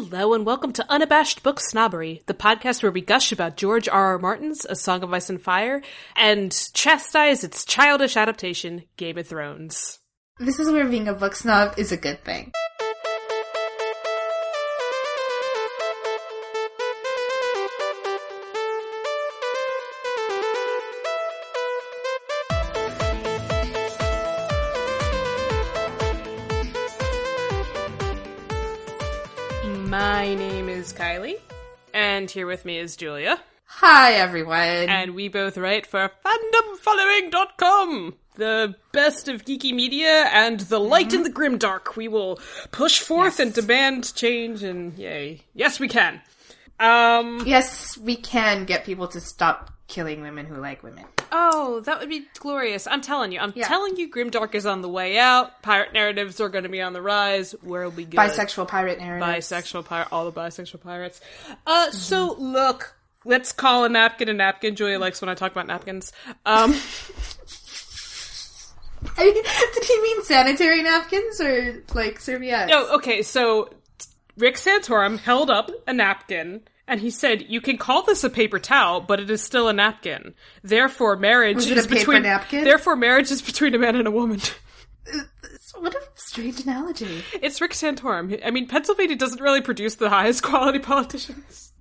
Hello and welcome to Unabashed Book Snobbery, the podcast where we gush about George R. R. Martin's A Song of Ice and Fire and chastise its childish adaptation, Game of Thrones. This is where being a book snob is a good thing. And here with me is Julia, Hi, everyone. and we both write for fandomfollowing.com, the best of geeky media and the light in the grim dark. We will push forth Yes. and demand change, and yay. Yes, we can. Um, yes, we can get people to stop killing women who like women. Oh, that would be glorious. I'm telling you. I'm Yeah. telling you, Grimdark is on the way out. Pirate narratives are going to be on the rise. Where'll we good. Bisexual pirate narrative. Bisexual pirate. All the bisexual pirates. Uh, so look, let's call a napkin a napkin. Julia likes when I talk about napkins. Um, Did he mean sanitary napkins or like serviettes? no, okay, so Rick Santorum held up a napkin. And he said, "You can call this a paper towel, but it is still a napkin. Therefore, marriage Was it is a paper between. napkin? Therefore, marriage is between a man and a woman." What a strange analogy. It's Rick Santorum. I mean, Pennsylvania doesn't really produce the highest quality politicians.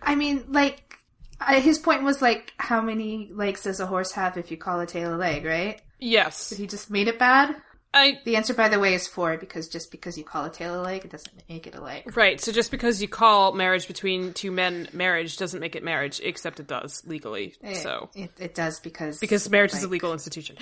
I mean, like, I, his point was like, how many legs does a horse have if you call a tail a leg, right? Yes. Did he just made it bad. I The answer, by the way, is four because just because you call a tail a leg, it doesn't make it a leg. right. So just because you call marriage between two men marriage doesn't make it marriage, except it does legally. So it, it does because because marriage is a legal institution.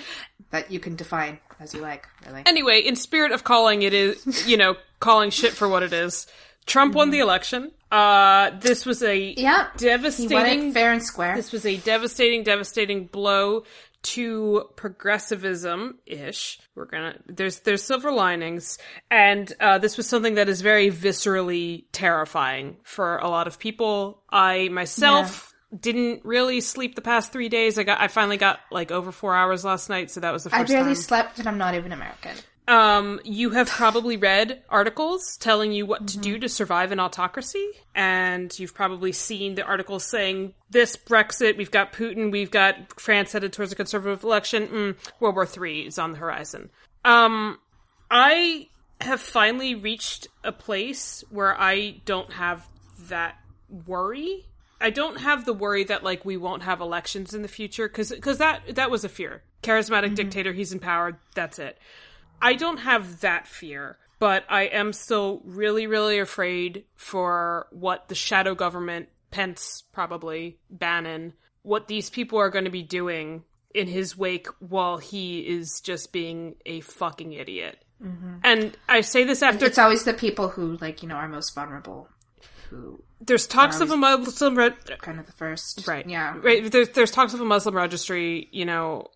that you can define as you like. Really, Anyway, in spirit of calling it is, you know, calling shit for what it is. Trump won the election. Uh, this was a yeah, devastating it fair and square. This was a devastating, devastating blow to progressivism ish. We're gonna there's there's silver linings, and uh, this was something that is very viscerally terrifying for a lot of people. I myself didn't really sleep the past three days. I got I finally got like over four hours last night, so that was the first. I barely time. slept, and I'm not even American. Um, you have probably read articles telling you what to do to survive an autocracy, and you've probably seen the articles saying this Brexit, we've got Putin, we've got France headed towards a conservative election, mm, World War Three is on the horizon. Um, I have finally reached a place where I don't have that worry. I don't have the worry that like we won't have elections in the future because because that that was a fear. Charismatic dictator, he's in power. That's it. I don't have that fear, but I am still really, really afraid for what the shadow government, Pence probably, Bannon, what these people are going to be doing in his wake while he is just being a fucking idiot. Mm-hmm. And I say this after It's always the people who, like, you know, are most vulnerable, who there's talks of a Muslim re- kind of the first. Right. Yeah. Right. There's there's talks of a Muslim registry. You know,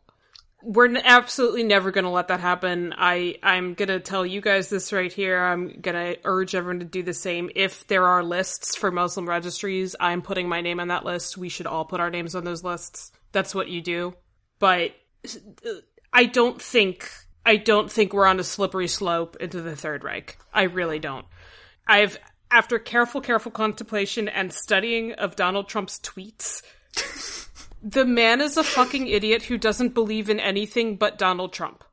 we're absolutely never going to let that happen. I I'm going to tell you guys this right here. I'm going to urge everyone to do the same. If there are lists for Muslim registries, I'm putting my name on that list. We should all put our names on those lists. That's what you do. But I don't think I don't think we're on a slippery slope into the Third Reich. I really don't. I've after careful, careful contemplation and studying of Donald Trump's tweets, the man is a fucking idiot who doesn't believe in anything but Donald Trump.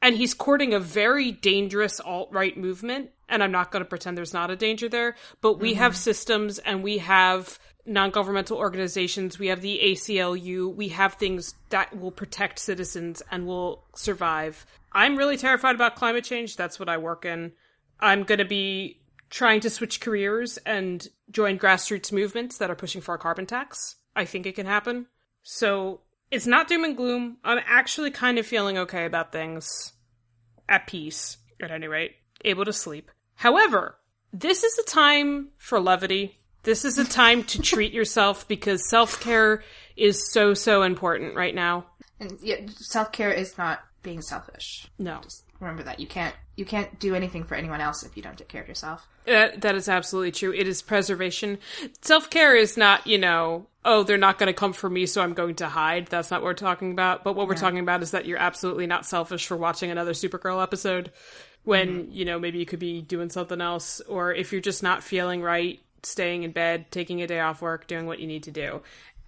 And he's courting a very dangerous alt right movement. And I'm not going to pretend there's not a danger there, but we have mm-hmm. systems and we have non governmental organizations. We have the ACLU. We have things that will protect citizens and will survive. I'm really terrified about climate change. That's what I work in. I'm going to be trying to switch careers and join grassroots movements that are pushing for a carbon tax. I think it can happen. So it's not doom and gloom. I'm actually kind of feeling okay about things. At peace, at any rate, able to sleep. However, this is a time for levity. This is a time to treat yourself because self care is so, so important right now. And yeah, self care is not being selfish. No. Remember that you can't you can't do anything for anyone else if you don't take care of yourself. That, that is absolutely true. It is preservation. Self care is not, you know, oh, they're not going to come for me, so I'm going to hide. That's not what we're talking about. But what we're talking about is that you're absolutely not selfish for watching another Supergirl episode. when mm-hmm. you know maybe you could be doing something else or if you're just not feeling right staying in bed taking a day off work doing what you need to do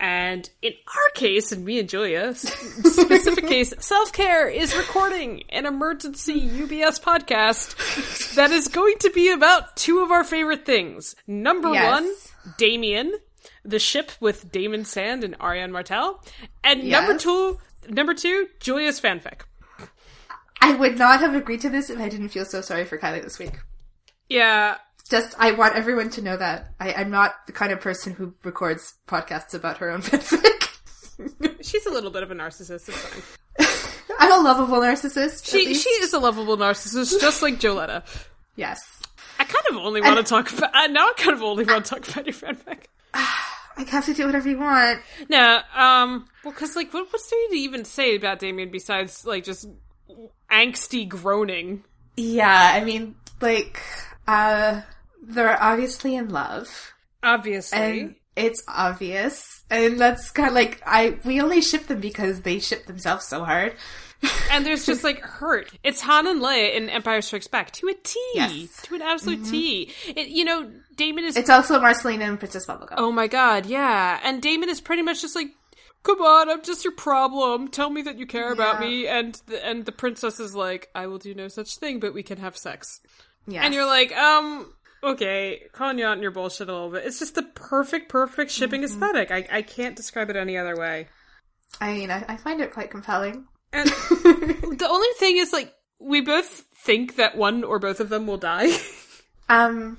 and in our case and me and julia specific case self-care is recording an emergency ubs podcast that is going to be about two of our favorite things number Yes. one damien the ship with daemon sand and arianne martell and number two number two julia's fanfic I would not have agreed to this if I didn't feel so sorry for Kylie this week. yeah Just, I want everyone to know that I, I'm not the kind of person who records podcasts about her own fanfic. She's a little bit of a narcissist. It's fine. I'm a lovable narcissist. She she is a lovable narcissist, just like Joletta. yes. I kind of only want to talk about. Uh, now I kind of only want to talk about your fanfic. I have to do whatever you want. No, um, well, because like, what, what's there to even say about Damien besides like just angsty groaning? Yeah, I mean, like, uh, they're obviously in love. Obviously, And it's obvious. And that's kind of like, I, we only ship them because they ship themselves so hard. and there's just like hurt. It's Han and Leia in Empire Strikes Back to a T, Yes. to an absolute T. It, you know, Daemon is It's also Marceline and Princess Bubblegum. Oh my god, yeah. And Daemon is pretty much just like, "Come on, I'm just your problem. Tell me that you care about me." And the, and the princess is like, "I will do no such thing, but we can have sex." And you're like, "Um, okay, calling you out on your bullshit a little bit. It's just the perfect, perfect shipping Mm-hmm. aesthetic. I I can't describe it any other way." I mean, I, I find it quite compelling. And the only thing is like, we both think that one or both of them will die, Um,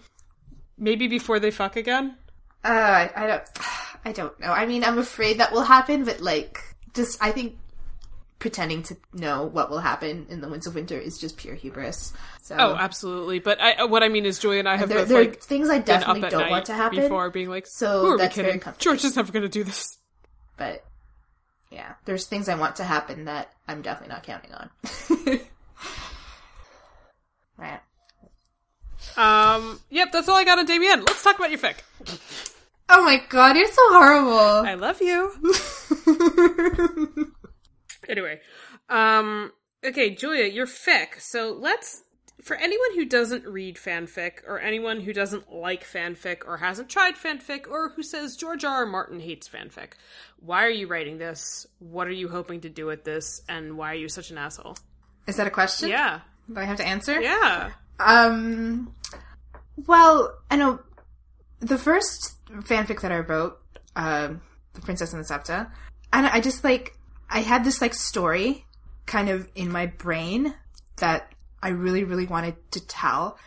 maybe before they fuck again. uh, I, I don't, I don't know. I mean, I'm afraid that will happen, but like, just, I think pretending to know what will happen in the Winds of Winter is just pure hubris. So, Oh, absolutely. But I, what I mean is, Julie and I have there, both there are like things I definitely don't want to happen. before being like, So who are that's we kidding? George is never going to do this. but yeah, there's things I want to happen that I'm definitely not counting on. right. Um, yep, that's all I got on Damien. Let's talk about your fic. Oh my god, you're so horrible. I love you. anyway, um, okay, Julia, your fic. So let's, for anyone who doesn't read fanfic, or anyone who doesn't like fanfic, or hasn't tried fanfic, or who says George R. R. Martin hates fanfic, why are you writing this? What are you hoping to do with this? And why are you such an asshole? Is that a question? Yeah, Do I have to answer? yeah. Um. Well, I know the first fanfic that I wrote, um, "The Princess and the Septa," and I just like I had this like story kind of in my brain that I really, really wanted to tell,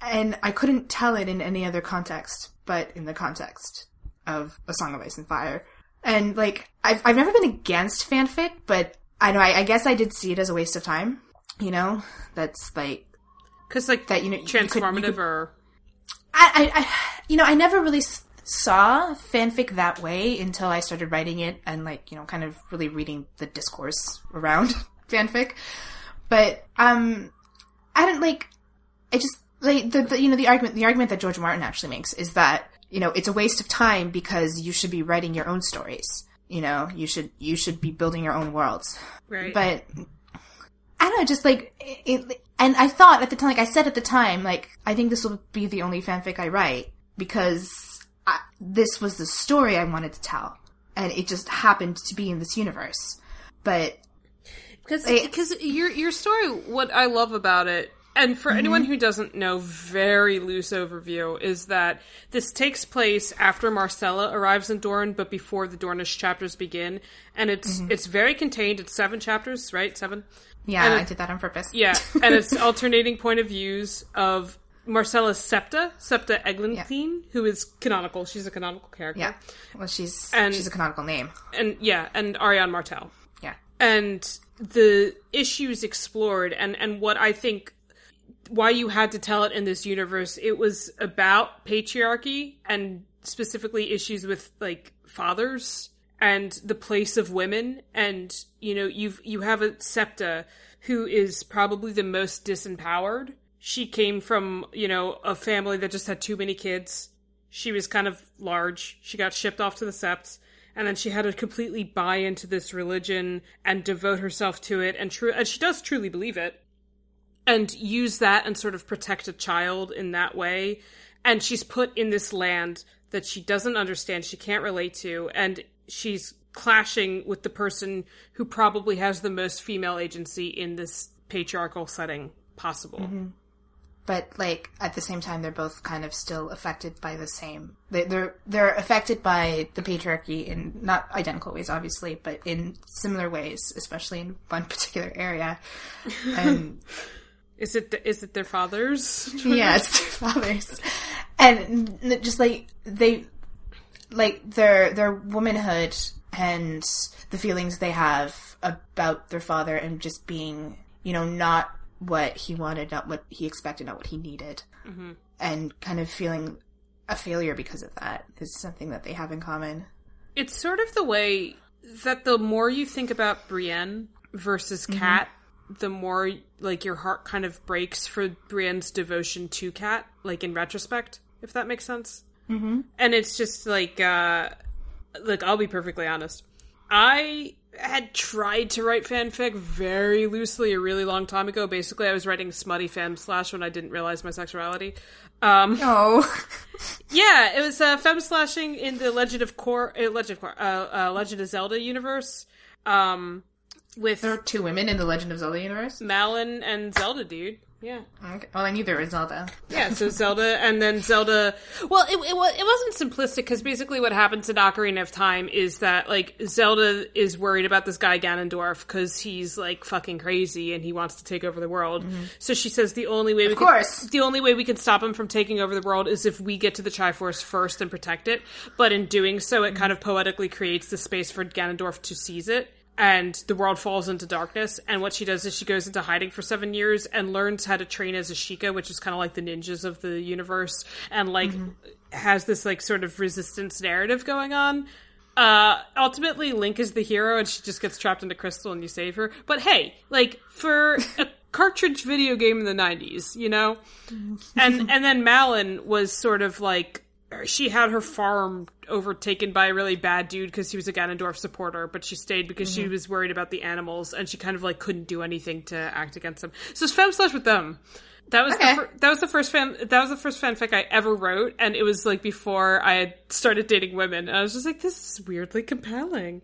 and I couldn't tell it in any other context but in the context of A Song of Ice and Fire. And like I've I've never been against fanfic, but I know I, I guess I did see it as a waste of time. You know, that's like Because, like, that you know you could- you transformative could- or. I, I, I, you know, I never really saw fanfic that way until I started writing it and like, you know, kind of really reading the discourse around fanfic. But, um, I don't like, I just, like, the, the, you know, the argument, the argument that George Martin actually makes is that, you know, it's a waste of time because you should be writing your own stories. You know, you should, you should be building your own worlds. Right. But I don't know, just like it, it- and I thought at the time, like I said at the time, like I think this will be the only fanfic I write because I, this was the story I wanted to tell, and it just happened to be in this universe. But Because because your your story, what I love about it, and for mm-hmm. anyone who doesn't know, very loose overview is that this takes place after Myrcella arrives in Dorne, but before the Dornish chapters begin, and it's mm-hmm. it's very contained. It's seven chapters, right? Seven. yeah, I did that on purpose. Yeah, and it's alternating point of views of Myrcella's Septa, Septa Eglantine, who is canonical. She's a canonical character. yeah. Well, she's And- she's a canonical name. and yeah, and Arianne Martell. Yeah, and the issues explored and and what I think why you had to tell it in this universe it was about patriarchy and specifically issues with like fathers and the place of women and you know you've you have a septa who is probably the most disempowered she came from you know a family that just had too many kids she was kind of large. She got shipped off to the Sept, and then she had to completely buy into this religion and devote herself to it, and true, and she does truly believe it. and use that and sort of protect a child in that way. And she's put in this land that she doesn't understand, she can't relate to, and she's clashing with the person who probably has the most female agency in this patriarchal setting possible. Mm-hmm. But like at the same time, they're both kind of still affected by the same. They, they're they're affected by the patriarchy in not identical ways, obviously, but in similar ways, especially in one particular area. And is it the, is it their fathers? yeah, it's their fathers, and just like they like their their womanhood and the feelings they have about their father and just being you know not what he wanted, not what he expected, not what he needed, mm-hmm. and kind of feeling a failure because of that is something that they have in common. It's sort of the way that the more you think about Brienne versus Cat, mm-hmm. the more like your heart kind of breaks for Brienne's devotion to Cat, like in retrospect, if that makes sense. Mm-hmm. And it's just like, uh, like I'll be perfectly honest, I had tried to write fanfic very loosely a really long time ago. Basically, I was writing smutty fem slash when I didn't realize my sexuality. Um, oh, yeah, it was uh, fem slashing in the Legend of Korra, uh, Legend of Korra, uh, uh, Legend of Zelda universe. Um, with there are two women in the Legend of Zelda universe, Malon and Zelda, dude. Yeah. Okay. Well, I knew there was Zelda. Yeah, so Zelda, and then Zelda. Well, it, it, it wasn't simplistic because basically what happens in Ocarina of Time is that, like, Zelda is worried about this guy Ganondorf because he's, like, fucking crazy and he wants to take over the world. Mm-hmm. So she says the only way we of course. Can, the only way we can stop him from taking over the world is if we get to the Triforce first and protect it. But in doing so, it mm-hmm. kind of poetically creates the space for Ganondorf to seize it and the world falls into darkness. And what she does is she goes into hiding for seven years and learns how to train as a Sheikah, which is kind of like the ninjas of the universe, and like mm-hmm. has this like sort of resistance narrative going on. Uh, ultimately, Link is the hero, and she just gets trapped into Crystal, and you save her. But hey, like for a cartridge video game in the '90s, you know, and and then Malon was sort of like she had her farm overtaken by a really bad dude because he was a Ganondorf supporter, but she stayed because mm-hmm. she was worried about the animals and she kind of like couldn't do anything to act against them. So it's fem slash with them. That was okay. the fir- that was the first fan that was the first fanfic I ever wrote, and it was like before I had started dating women. And I was just like, this is weirdly compelling.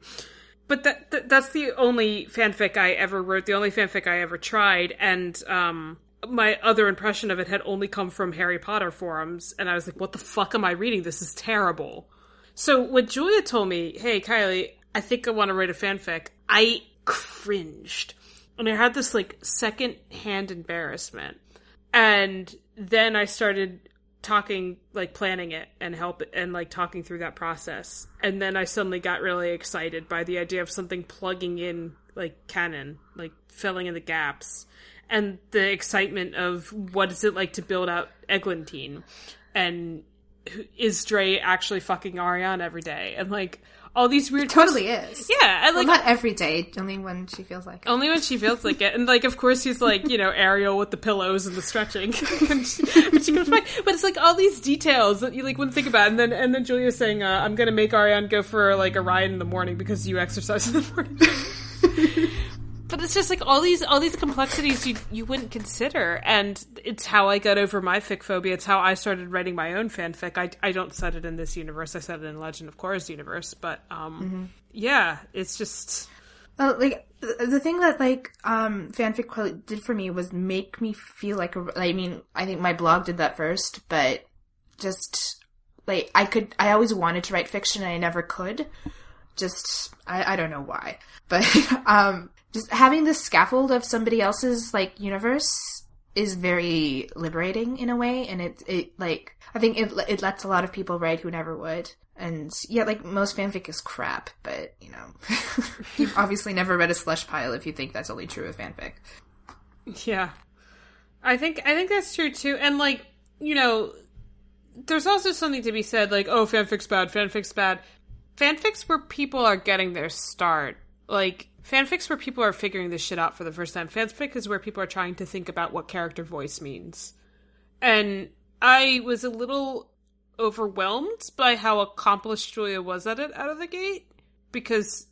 But that, that that's the only fanfic I ever wrote, the only fanfic I ever tried, and um, my other impression of it had only come from Harry Potter forums, and I was like, what the fuck am I reading? This is terrible. So when Julia told me, hey, Kylie, I think I want to write a fanfic, I cringed. And I had this like second hand embarrassment. And then I started talking, like planning it and help and like talking through that process. And then I suddenly got really excited by the idea of something plugging in like canon, like filling in the gaps and the excitement of what is it like to build out Eglantine and is Drey actually fucking Arianne every day? And like all these weird it totally is. Yeah and like well, not every day only when she feels like it. only when she feels like it. And like of course he's like you know Ariel with the pillows and the stretching. And she, she comes back. But it's like all these details that you like wouldn't think about. And then and then Julia's saying uh, I'm gonna make Arianne go for like a ride in the morning because you exercise in the morning but it's just like all these all these complexities you you wouldn't consider. And it's how i got over my fic phobia. It's how i started writing my own fanfic. I, I don't set it in this universe. I set it in legend of korra's universe. But um mm-hmm. yeah it's just well, like the thing that like um fanfic did for me was make me feel like a, i mean i think my blog did that first but just like i could i always wanted to write fiction and i never could. Just I, I don't know why. But um just having the scaffold of somebody else's like universe is very liberating in a way and it it like i think it it lets a lot of people write who never would. And yeah like most fanfic is crap but you know you've obviously never read a slush pile if you think that's only true of fanfic. Yeah. I think i think that's true too. And like you know there's also something to be said like oh fanfic's bad fanfic's bad. Fanfics where people are getting their start like fanfic's where people are figuring this shit out for the first time. Fanfic is where people are trying to think about what character voice means. And I was a little overwhelmed by how accomplished Julia was at it out of the gate because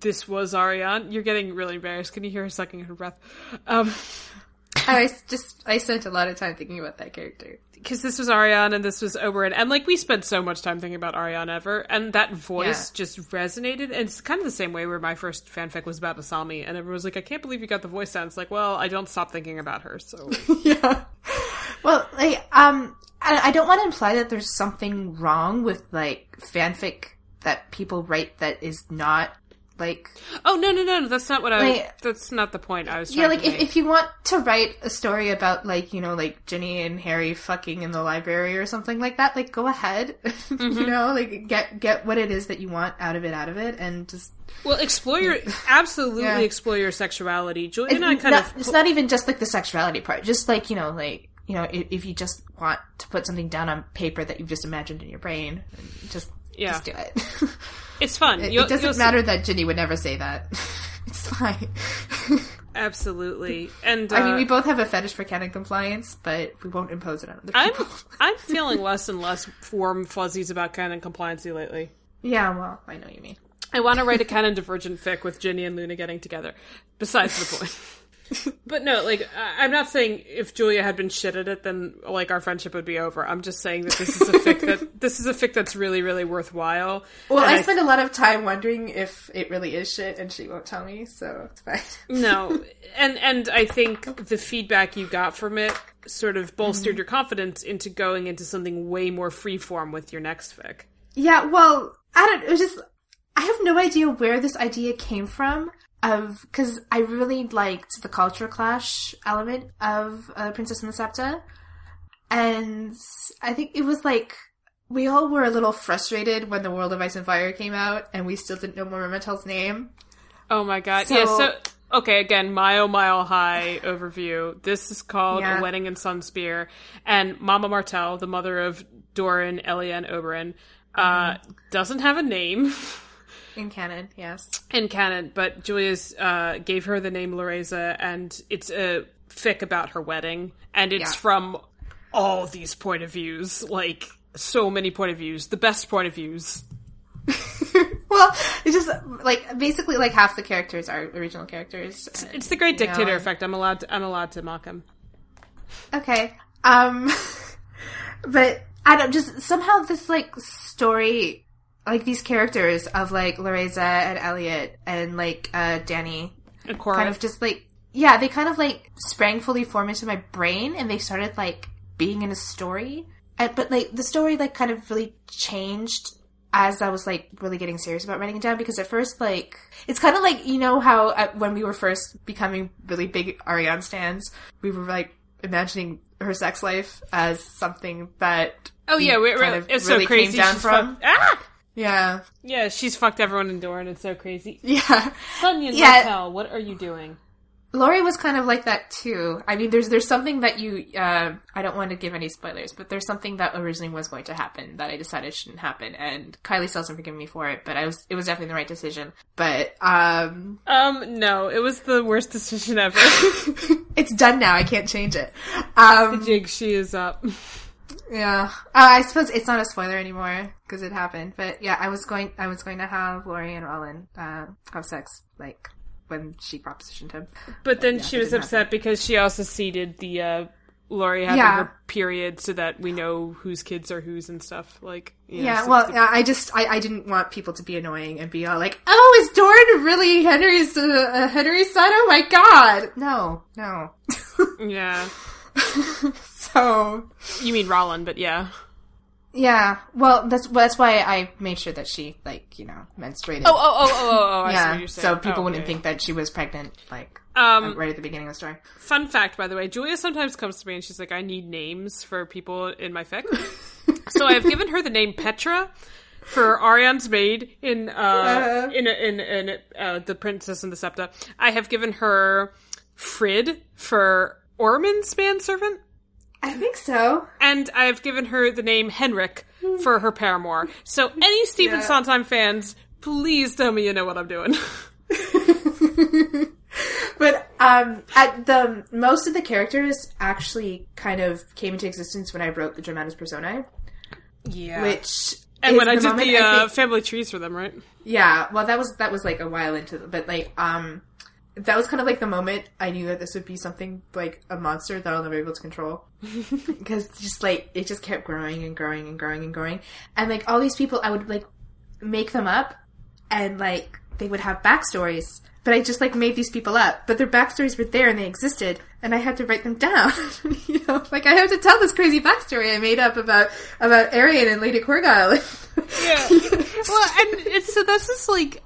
this was Arianne. You're getting really embarrassed. Can you hear her sucking her breath? Um, I just I spent a lot of time thinking about that character. because this was Arianne and this was Oberyn, and like we spent so much time thinking about Arianne ever, and that voice Yeah. just resonated. And it's kind of the same way where my first fanfic was about Asami, and everyone was like, "I can't believe you got the voice down." It's like, well, I don't stop thinking about her, so yeah. Well, like, um, I, I don't want to imply that there's something wrong with like fanfic that people write that is not like oh no no no no that's not what I Like- that's not the point I was trying yeah, like if, make. if you want to write a story about like you know like Ginny and Harry fucking in the library or something like that, like go ahead, you mm-hmm. know, like get get what it is that you want out of it, out of it, and just well explore your absolutely Yeah. explore your sexuality. Julie and I It's kind not, of it's not even just like the sexuality part, just like you know like you know if, if you just want to put something down on paper that you've just imagined in your brain, just Yeah. just do it. it's fun. It, it doesn't you'll see- matter that Ginny would never say that. it's fine. absolutely, and I mean, uh, we both have a fetish for canon compliance, but we won't impose it on other I'm people. I'm feeling less and less warm fuzzies about canon compliancy lately. yeah, well, I know what you mean. I want to write a canon divergent fic with Ginny and Luna getting together. Besides the point. but no, like I- I'm not saying if Julia had been shit at it, then like our friendship would be over. I'm just saying that this is a fic that this is a fic that's really really worthwhile. Well, And I spend a lot of time wondering if it really is shit, and she won't tell me, so it's fine. no, and and I think the feedback you got from it sort of bolstered Mm-hmm. your confidence into going into something way more freeform with your next fic. Yeah, well, I don't. It was just I have no idea where this idea came from. Of because I really liked the culture clash element of uh, Princess and the Septa, and I think it was like we all were a little frustrated when the World of Ice and Fire came out, and we still didn't know Morimentel's name. Oh my god. So- yeah, so okay, again, mile mile high overview. This is called Yeah. A Wedding in Sunspear and Mama Martell, the mother of Doran, Elia, and Oberyn, uh, Mm-hmm. doesn't have a name In canon, yes. in canon, but Julia's uh, gave her the name Loreza and it's a fic about her wedding and it's Yeah. from all these point of views, like so many point of views, the best point of views. well, it's just like basically like half the characters are original characters. It's the great dictator Yeah. effect. I'm allowed to, I'm allowed to mock him. Okay. Um but I don't just somehow this like story like these characters of like Loreza and Elliot and like uh Danny And Cora. kind of just like yeah, they kind of like sprang fully form into my brain and they started like being in a story. And, but like the story like kind of really changed as I was like really getting serious about writing it down because at first like it's kind of like you know how uh, when we were first becoming really big Arianne stands we were like imagining her sex life as something that Oh yeah, we, we, it's really so crazy. down she's from. fucked- ah! Yeah Yeah, she's fucked everyone in Doran. It's so crazy. yeah Sonia Yeah. What are you doing? Laurie was kind of like that too. I mean, there's there's something that you. Uh, I don't want to give any spoilers, but there's something that originally was going to happen that I decided shouldn't happen, and Kylie still hasn't forgiven me for it. But I was it was definitely the right decision. But um, Um, no, it was the worst decision ever. it's done now. I can't change it. Um, Jig, she is up. yeah, uh, I suppose it's not a spoiler anymore because it happened. But yeah, I was going I was going to have Laurie and Rollin uh, have sex like when she propositioned him. But then Yeah, she was upset because she also seeded the uh Laurie having Yeah. her period so that we know whose kids are whose and stuff. Like you know, Yeah, well, yeah, I just I, I didn't want people to be annoying and be all like, "Oh, is Doran really Henry's uh, uh, Henry's son? Oh my god!" No, no. yeah. so You mean Rollin, but yeah. yeah, well, that's well, that's why I made sure that she like you know menstruated. Oh, oh, oh, oh, oh, oh I see yeah, what you're saying. so people Oh, wouldn't okay. think that she was pregnant like Um, right at the beginning of the story. Fun fact, by the way, Julia sometimes comes to me and she's like, I need names for people in my fic. so I've given her the name Petra for Arianne's maid in uh, in in in uh, the Princess and the Septa. I have given her Frid for Ormond's manservant, I think so. and I have given her the name Henrik for her paramour. So any Stephen Yeah. Sondheim fans, please tell me you know what I'm doing. But um, at the most of the characters actually kind of came into existence when I wrote the Dramatis Personae, yeah. which and when I did moment the I uh, think- family trees for them, right? Yeah, well, that was that was like a while into, the, but like um, that was kind of like the moment I knew that this would be something like a monster that I'll never be able to control. because just like it just kept growing and growing and growing and growing, and like all these people, I would like make them up, and like they would have backstories. But I just like made these people up, but their backstories were there and they existed, and I had to write them down. you know, like I have to tell this crazy backstory I made up about about Arian and Lady Corgyle. yeah. Well, and it's so this is like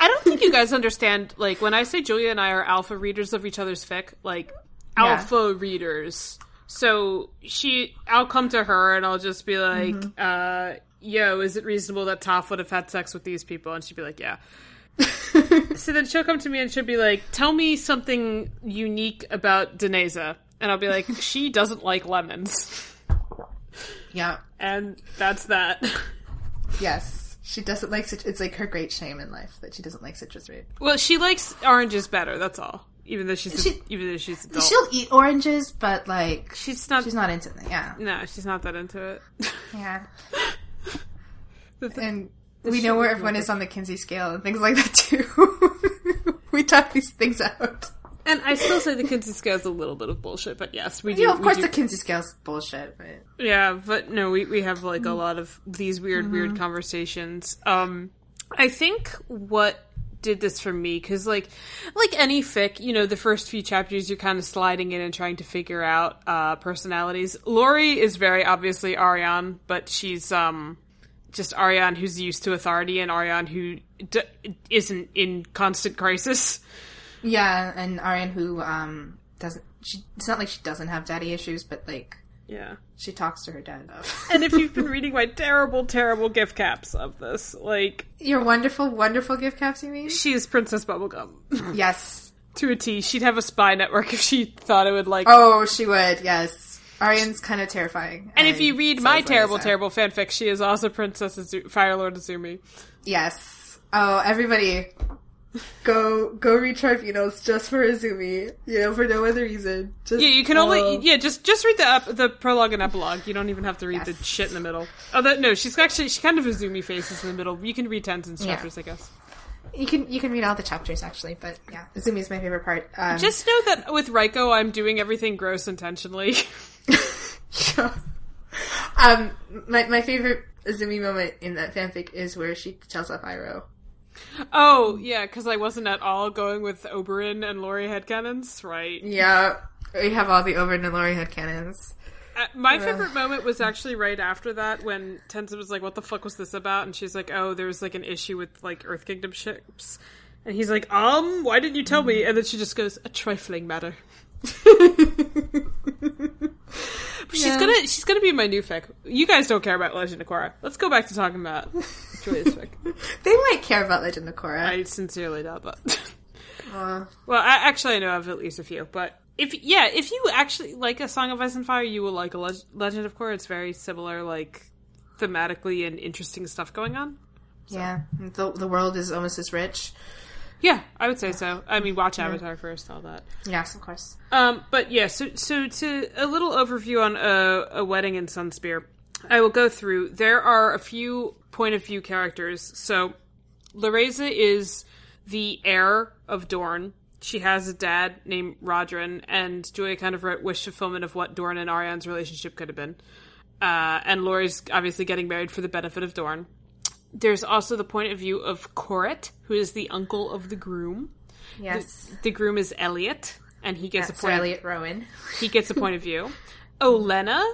I don't think you guys understand. Like when I say Julia and I are alpha readers of each other's fic, like Yeah. alpha readers. So she, I'll come to her and I'll just be like, uh, "Yo, is it reasonable that Toph would have had sex with these people?" And she'd be like, "Yeah." so then she'll come to me and she'll be like, "Tell me something unique about Deneza," and I'll be like, "She doesn't like lemons," yeah. and that's that. Yes. She doesn't like cit- it's like her great shame in life that she doesn't like citrus fruit. Well, she likes oranges better. That's all. Even though she's She- even though she's adult, She'll eat oranges, but like she's not. she's not into them. Yeah. no, she's not that into it. Yeah. The th- And we know where everyone is on the Kinsey scale and things like that too. we talk these things out. And I still say the Kinsey scale is a little bit of bullshit, but yes, we do. Know, of course do- the Kinsey scale's bullshit, but Yeah, but no, we we have like a lot of these weird, weird conversations. Um, I think what did this for me because like like any fic you know the first few chapters you're kind of sliding in and trying to figure out uh personalities lori is very obviously arianne but she's um just arianne who's used to authority and arianne who d- isn't in constant crisis yeah, and Arian who um doesn't she it's not like she doesn't have daddy issues, but like yeah she talks to her dad. and if you've been reading my terrible terrible gift caps of this like Your wonderful, wonderful gift caps, you mean? she's princess bubblegum Yes. to a T. She'd have a spy network if she thought it would like. Oh, she would, yes. Arian's kind of terrifying. and if you read so my terrible, terrible fanfic, she is also Princess Azu- Fire Lord Izumi. Yes. Oh, everybody, go go read Tribunals just for Izumi. You know, for no other reason. Just, Yeah, you can only oh. yeah just just read the ep- the prologue and epilogue. You don't even have to read the shit in the middle. Oh, that no, she's actually she kind of Izumi faces in the middle. You can read Tenzin's Yeah. chapters, I guess. You can you can read all the chapters actually, but yeah, Izumi is my favorite part. Um, Just know that with Raiko, I'm doing everything gross intentionally. um, my my favorite Izumi moment in that fanfic is where she tells off Iroh. Oh yeah, because I wasn't at all going with Oberyn and Laurie headcanons, right? Yeah, we have all the Oberyn and Laurie headcanons. Uh, my favorite moment was actually right after that when Tenzin was like, "What the fuck was this about?" And she's like, "Oh, there was like an issue with like Earth Kingdom ships." And he's like, "Um, why didn't you tell me?" And then she just goes, "A trifling matter." She's Yeah. gonna she's gonna be my new fic. You guys don't care about Legend of Korra. Let's go back to talking about Julia's fic. They might care about Legend of Korra. I sincerely doubt that. Uh, well, I, actually, I know of at least a few. But if yeah, if you actually like a Song of Ice and Fire, you will like a Leg- Legend of Korra. It's very similar, like thematically and interesting stuff going on. yeah, the the world is almost as rich. Yeah, I would say so. I mean, watch Avatar first, all that. Yes, of course. Um, but yeah, so so to a little overview on a, a wedding in Sunspear, I will go through. There are a few point of view characters. So Loreza is the heir of Dorne. She has a dad named Rodrin, and Julia kind of wrote wish fulfillment of what Dorn and Arianne's relationship could have been. Uh, and Laurie's obviously getting married for the benefit of Dorne. There's also the point of view of Coret, who is the uncle of the groom. Yes, The groom is Elliot, and he gets That's a point. Elliot Rowan. He gets a point of view. Olenna,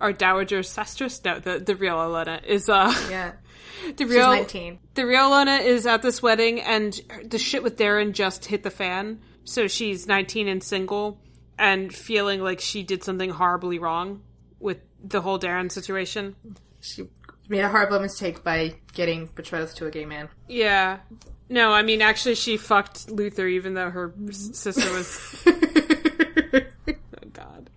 our dowager sestress, no, the the real Olenna is uh Yeah, the she's real nineteen. the real Olenna is at this wedding, and the shit with Daeron just hit the fan. So she's 19 and single, and feeling like she did something horribly wrong with the whole Daeron situation. She made a horrible mistake by getting betrothed to a gay man. Yeah. No, I mean actually she fucked Luthor even though her sister was Oh god.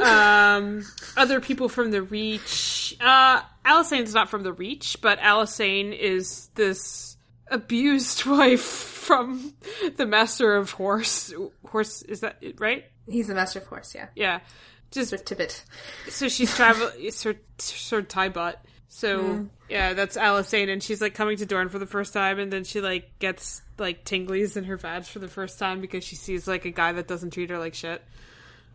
Um other people from the Reach. Uh Alisane's not from the Reach, but Alisane is this abused wife from the Master of Horse. Horse is that right? He's the master of horse. Yeah, Yeah. Just Sir Tibbet. so she's travel. Sir Tie Butt. So yeah, that's Alicent, and she's like coming to Dorne for the first time, and then she like gets like tinglies in her vag for the first time because she sees like a guy that doesn't treat her like shit.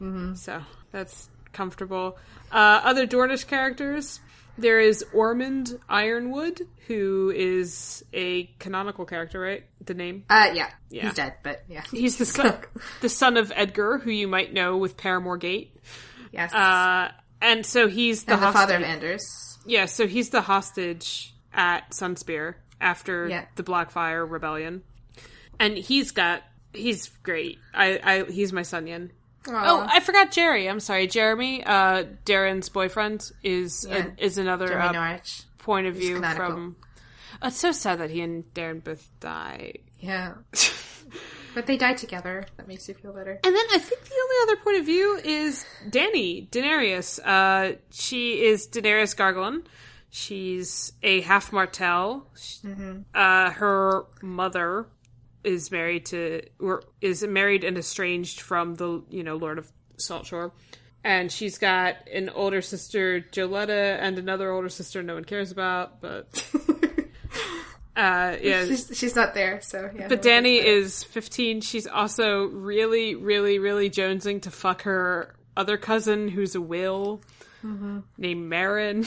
Mm-hmm. So that's comfortable. Uh, other Dornish characters. There is Ormond Yronwood, who is a canonical character, right? The name. Uh, yeah. Yeah. He's dead, but yeah. He's the son, the son of Edgar, who you might know with Paramore Gate. Yes. Uh, and so he's the, and the father of Anders. Yeah, so he's the hostage at Sunspear after Yeah. the Blackfyre rebellion, and he's got he's great. I, I he's my Sunyan. Oh, I forgot Jerry. I'm sorry, Jeremy. Uh, Daeron's boyfriend is Yeah. is another uh, point of He's view canonical. from. It's so sad that he and Daeron both die. Yeah. but they die together. That makes you feel better. And then I think the only other point of view is Danny Daenerys. Uh, she is Daenerys Gargalen. She's a half Martell. Uh, her mother is married to, or is married and estranged from the, you know, Lord of Saltshore. And she's got an older sister, Joletta, and another older sister no one cares about, but. Uh, yeah, She's, she's not there, so yeah. but Danny is 15. She's also really, really, really jonesing to fuck her other cousin, who's a Will, named Marin.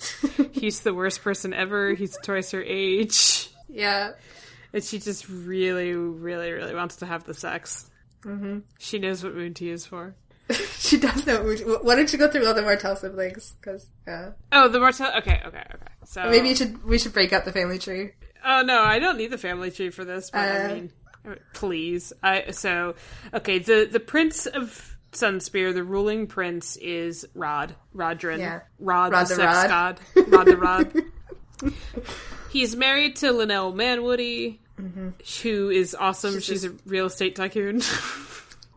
He's the worst person ever. He's twice her age. Yeah. And she just really, really, really wants to have the sex. Mm-hmm. She knows what Moon Tea is for. She does know. Why don't you go through all the Martell siblings? Because yeah. Oh, the Martell. Okay, okay, okay. So maybe you should we should break up the family tree. Oh no, I don't need the family tree for this. But Uh. I mean, please. I so okay. The the prince of Sunspear, the ruling prince, is Rod Rodrin. Yeah. Rod, Rod the, the sex Rod. god. Rod the Rod. He's married to Linnell Manwoody, Mm-hmm. who is awesome. She's, a real estate tycoon.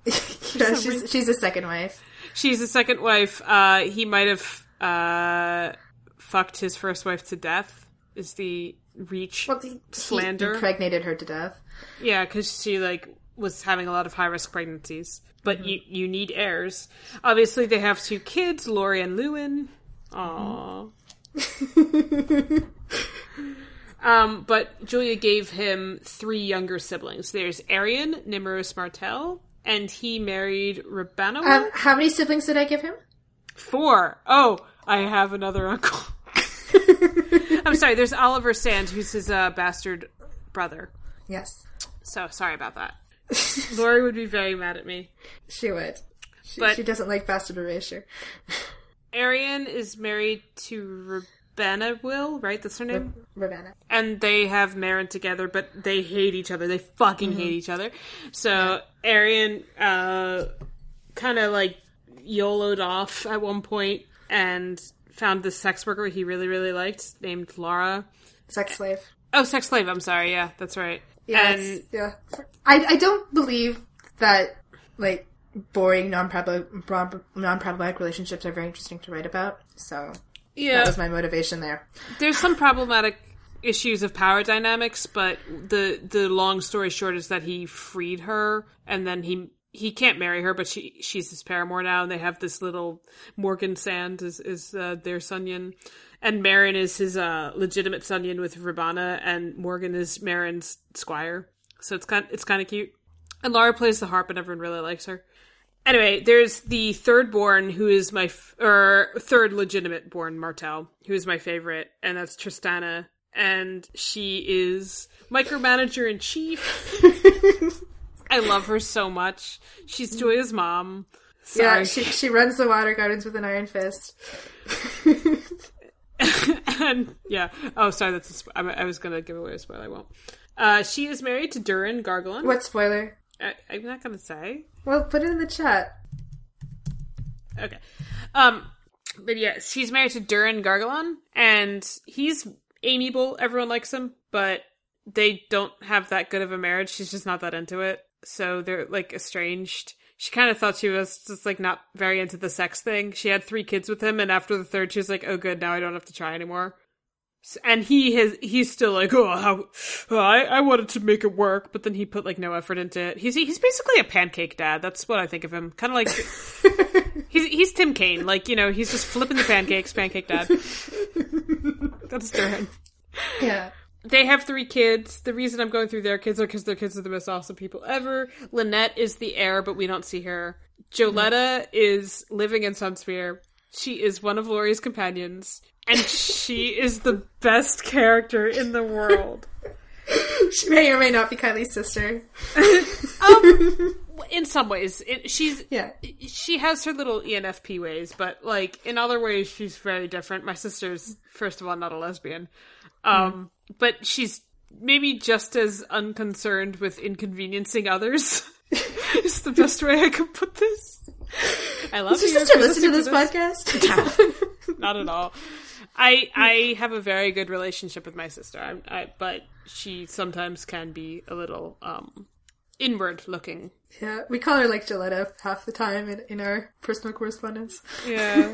Yeah, she's she's a second wife. She's a second wife. Uh, he might have uh, fucked his first wife to death. Is the reach Well, he, he slander? impregnated her to death. Yeah, because she like was having a lot of high risk pregnancies. But you you need heirs. Obviously, they have two kids, Lori and Lewin. Aww. um, but Julia gave him three younger siblings. There's Arian, Nimrus Martell, and he married Rabbanowel. Um, how many siblings did I give him? Four. Oh, I have another uncle. I'm sorry. There's Oliver Sand, who's his uh, bastard brother. Yes, So sorry about that. Lori would be very mad at me. she would. She, But- she doesn't like bastard erasure. Arian is married to Ravenna Will, right? That's her name. Ravenna. And they have Marin together, but they hate each other. They fucking hate each other. So Arian uh, kind of like YOLO'd off at one point and found this sex worker he really, really liked named Laura. Sex slave. Oh, sex slave. I'm sorry. Yeah, that's right. Yeah, and yeah. I I don't believe that like boring non-problematic non-problematic relationships are very interesting to write about. So yeah, that was my motivation there. there's some problematic issues of power dynamics, but the the long story short is that he freed her, and then he he can't marry her, but she she's his paramour now, and they have this little Morgan Sand is is uh, their Sunyan, and Marin is his uh, legitimate Sunyan with Rabana, and Morgan is Marin's squire. So it's kind it's kind of cute. And Laura plays the harp, and everyone really likes her. Anyway, there's the third born who is my f- or third legitimate born Martell, who is my favorite, and that's Tristana, and she is micromanager in chief. I love her so much. She's Julia's mom. Yeah, she she runs the water gardens with an iron fist. and yeah. Oh, sorry. That's a sp- I, I was gonna give away a spoiler. I won't. Uh, she is married to Durin Gargalen. What spoiler? I, I'm not gonna say. Well, put it in the chat. Okay. Um, but yeah, she's married to Durin Gargalen, and he's amiable. Everyone likes him, but they don't have that good of a marriage. She's just not that into it. So they're like estranged. She kind of thought she was just like not very into the sex thing. She had three kids with him, and after the third, she was like, "Oh, good, now I don't have to try anymore." And he has he's still like, "Oh, how oh, I I wanted to make it work," but then he put like no effort into it. He's he's basically a pancake dad. That's what I think of him. Kind of like He's he's Tim Kaine, like you know, he's just flipping the pancakes, pancake dad. That's Duran. Yeah. They have three kids. The reason I'm going through their kids are because their kids are the most awesome people ever. Lynette is the heir, but we don't see her. Joletta is living in Sunspear. She is one of Laurie's companions, and she is the best character in the world. She may or may not be Kylie's sister. Um, in some ways, it, she's Yeah. she has her little ENFP ways, but like in other ways, she's very different. My sister's first of all not a lesbian, um, but she's maybe just as unconcerned with inconveniencing others. is the best way I could put this. I love Does your sister listen to this listening podcast? Not at all. I I have a very good relationship with my sister, I, I, but she sometimes can be a little um, inward looking. yeah. We call her like Gilletta half the time in, in our personal correspondence. Yeah.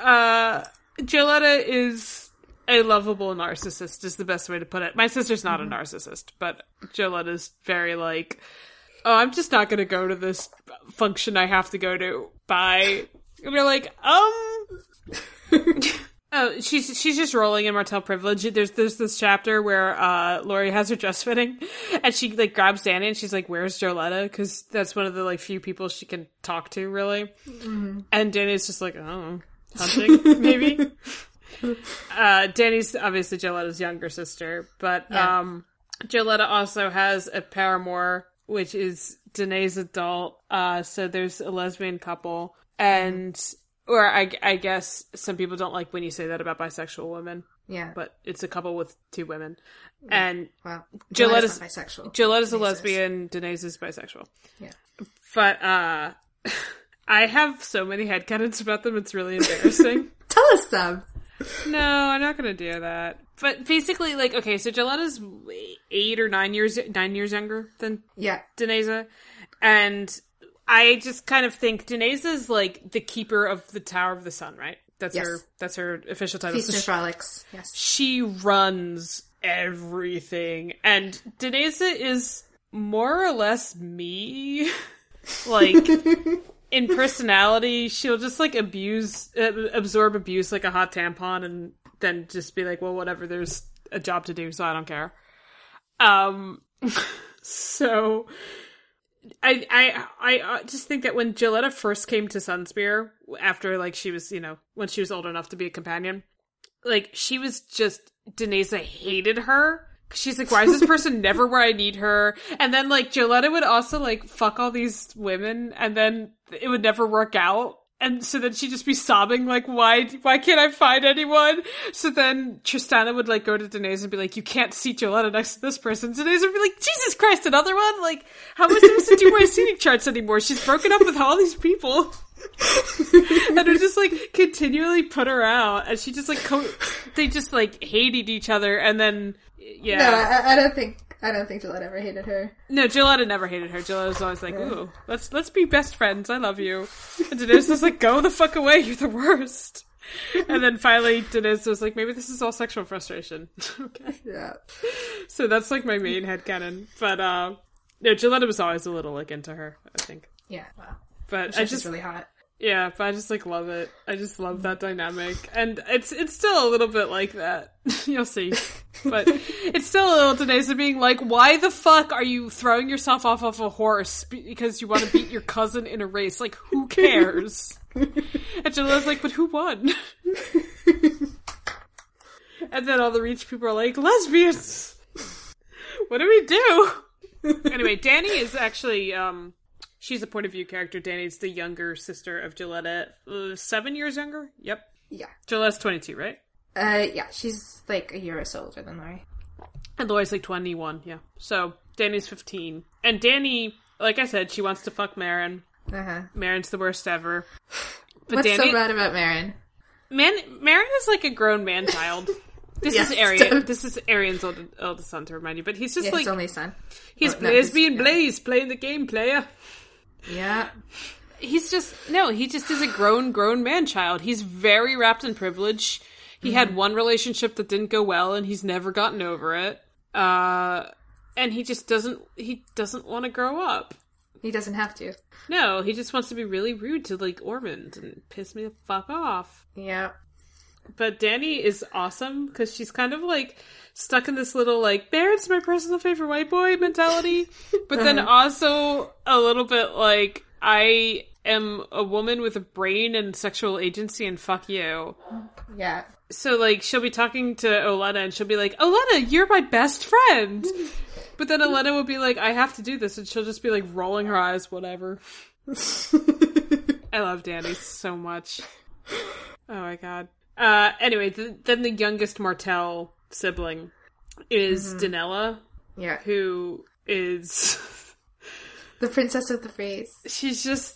uh, Joletta is a lovable narcissist, is the best way to put it. My sister's not a narcissist, but Joletta's very like, oh, I'm just not going to go to this function I have to go to. Bye. And we're like, um. Oh, she's she's just rolling in Martell privilege. There's there's this chapter where uh Lori has her dress fitting, and she like grabs Danny and she's like, "Where's Joletta?" Because that's one of the like few people she can talk to really. And Danny's just like, "Oh, hunting maybe." uh, Danny's obviously Joletta's younger sister, but Yeah. um, Joletta also has a paramour, which is Danae's adult. Uh, so there's a lesbian couple, and or I, I guess some people don't like when you say that about bisexual women, Yeah. but it's a couple with two women, and well, Joletta's- Joletta's not bisexual. A Danae's is. lesbian, Danae's is bisexual. Yeah. But uh, I have so many headcanons about them; it's really embarrassing. Tell us some. No, I'm not gonna do that. But basically, like, okay, so Joletta's eight or nine years nine years younger than Yeah. Deneza, and I just kind of think Deneza's like the keeper of the Tower of the Sun, right? That's Yes. her. That's her official title. Feast So and she, frolics. Yes. she runs everything, and Deneza is more or less me. like in personality, she'll just like abuse, uh, absorb abuse like a hot tampon, and then just be like, "Well, whatever. There's a job to do, so I don't care." Um, so I I I uh, just think that when Gilletta first came to Sunspear after like she was you know when she was old enough to be a companion, like she was just Deneza hated her. She's like, why is this person never where I need her? And then like Joletta would also like fuck all these women, and then it would never work out. And so then she'd just be sobbing, like, why, why can't I find anyone? So then Tristana would like go to Denise and be like, you can't see Joletta next to this person. Denise would be like, Jesus Christ, another one? Like, how am I supposed to do my seating charts anymore? She's broken up with all these people. and would just like continually put her out, and she just like co- they just like hated each other, and then yeah, No, I, I don't think I don't think Gillette ever hated her. no, Joletta never hated her. Joletta was always like, "Ooh, let's let's be best friends. I love you." And Denise was like, "Go the fuck away. You're the worst." And then finally, Denise was like, "Maybe this is all sexual frustration." okay, Yeah. so that's like my main head headcanon. But uh, no, Joletta was always a little like into her. I think, Yeah. Wow. but She's I just really hot. Yeah, but I just like love it. I just love that dynamic, and it's it's still a little bit like that. You'll see, but it's still a little Denise being like, "Why the fuck are you throwing yourself off of a horse because you want to beat your cousin in a race? Like, who cares?" and Jalella's like, "But who won?" and then all the rich people are like, "Lesbians." what do we do? anyway, Danny is actually um she's a point of view character. Danny's the younger sister of Gilletta, uh, seven years younger. Yep, Yeah. Gilletta's twenty two, right? Uh, yeah. She's like a year or so older than Lori. And Lori's like twenty one. Yeah, so Danny's fifteen, and Danny, like I said, she wants to fuck Marin. Uh huh. Marin's the worst ever. But What's Danny, so bad about Marin? man, Marin is like a grown man child. This Yes. is Arianne. This is Arianne's old, oldest son, to remind you. But he's just Yeah, like his only son. he's Oh, no, lesbian he's- yeah. Blaze playing the game, player. Yeah. he's just no he just is a grown grown man child he's very wrapped in privilege he had one relationship that didn't go well and he's never gotten over it uh and he just doesn't he doesn't want to grow up He doesn't have to. No, he just wants to be really rude to like Ormond and piss me the fuck off. Yeah. But Danny is awesome because she's kind of like stuck in this little like Barrett's my personal favorite white boy mentality, but then also a little bit like I am a woman with a brain and sexual agency and fuck you. Yeah. So like she'll be talking to Olenna and she'll be like, Olenna, you're my best friend. But then Olenna will be like, I have to do this, and she'll just be like rolling her eyes, whatever. I love Danny so much. Oh my god. Uh, anyway, th- then the youngest Martell sibling is Danella, Yeah. who is The princess of the phrase. she's just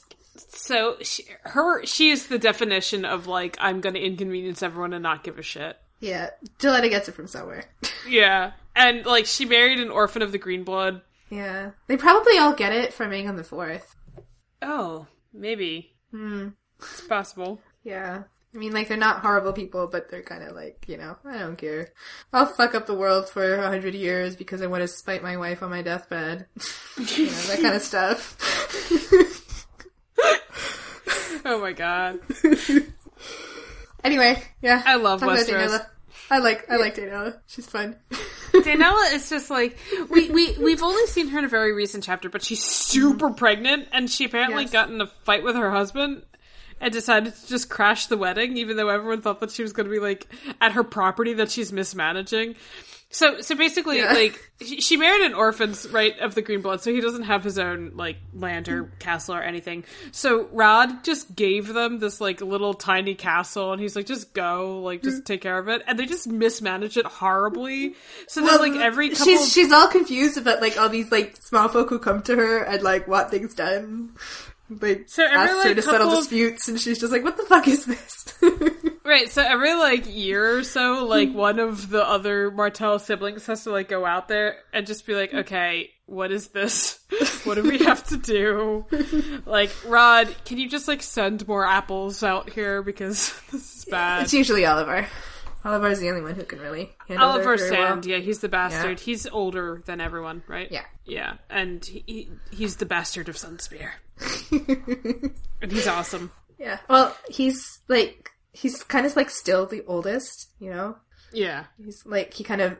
so she, her she is the definition of like I'm gonna inconvenience everyone and not give a shit. Yeah. Gilletta gets it from somewhere. Yeah, and like she married an orphan of the green blood. yeah. They probably all get it from Aegon on the Fourth. Oh, maybe Hmm. it's possible. Yeah. I mean, like, they're not horrible people, but they're kind of like, you know, I don't care. I'll fuck up the world for a hundred years because I want to spite my wife on my deathbed. you know, that kind of stuff. Oh my god, anyway, yeah. I love Talk Westeros. I like, I like Daenerys. She's fun. Danella is just like we we we've only seen her in a very recent chapter, but she's super pregnant, and she apparently Yes. got in a fight with her husband and decided to just crash the wedding, even though everyone thought that she was going to be like at her property that she's mismanaging. So so basically, Yeah. like she, married an orphan's right of the green blood, so he doesn't have his own like land or castle or anything. So Rod just gave them this like little tiny castle, and he's like, just go, like just take care of it, and they just mismanage it horribly. So then like every couple she's she's all confused about like all these like small folk who come to her and like want things done. Like So every, ask her like, to settle disputes, and she's just like, "What the fuck is this?" Right, so every like year or so, like one of the other Martell siblings has to like go out there and just be like, okay, what is this? what do we have to do? Like, Rod, can you just like send more apples out here because this is bad? it's usually Oliver. Oliver's the only one who can really handle Oliver Sand, well. yeah, he's the bastard. He's older than everyone, right? Yeah. Yeah, and he, he he's the bastard of Sunspear. and he's awesome. Yeah. Well, he's like he's kind of like still the oldest, you know. Yeah. He's like he kind of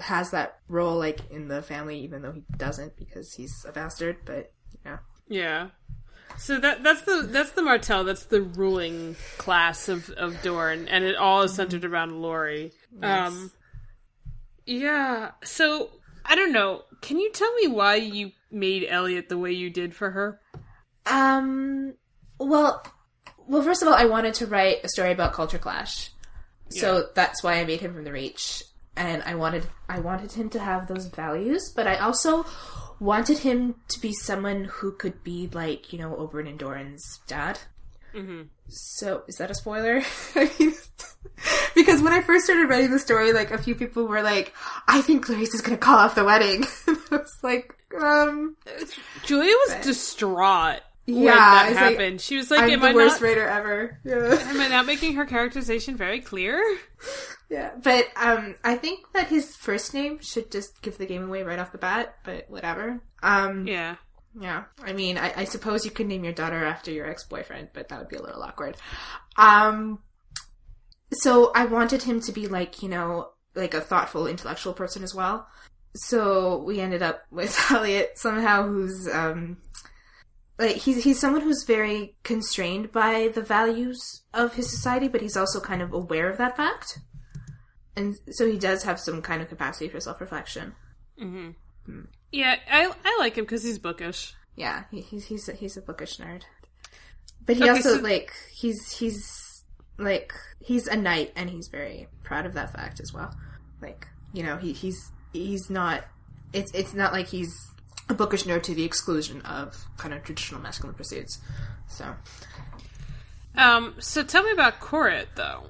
has that role like in the family, even though he doesn't because he's a bastard. But yeah, Yeah. So that that's the that's the Martell. That's the ruling class of of Dorne, and it all is centered around Lori. Um, yeah. So I don't know. Can you tell me why you made Elliot the way you did for her? Um. Well, well. First of all, I wanted to write a story about culture clash, so that's why I made him from the Reach, and I wanted I wanted him to have those values, but I also wanted him to be someone who could be like you know Oberyn and Doran's dad. Mm-hmm. So is that a spoiler? I mean, because when I first started writing the story, like a few people were like, "I think Clarice is going to call off the wedding." and I was like, um, Julia was distraught when Yeah, that it's like, happened. she was like, I'm "Am the I worst not? writer ever." Yeah. Am I not making her characterization very clear?" Yeah, but um, I think that his first name should just give the game away right off the bat. But whatever. Um, yeah. Yeah. I mean, I, I suppose you could name your daughter after your ex-boyfriend, but that would be a little awkward. Um, so I wanted him to be like, you know, like a thoughtful, intellectual person as well. So we ended up with Elliot somehow, who's um, like he's he's someone who's very constrained by the values of his society, but he's also kind of aware of that fact, and so he does have some kind of capacity for self-reflection. Yeah, I I like him because he's bookish. Yeah, he, he's he's a, he's a bookish nerd, but he Okay, also so- like he's he's like he's a knight, and he's very proud of that fact as well. Like you know, he he's he's not. It's it's not like he's a bookish nerd to the exclusion of kind of traditional masculine pursuits. So, Um, so tell me about Corit though.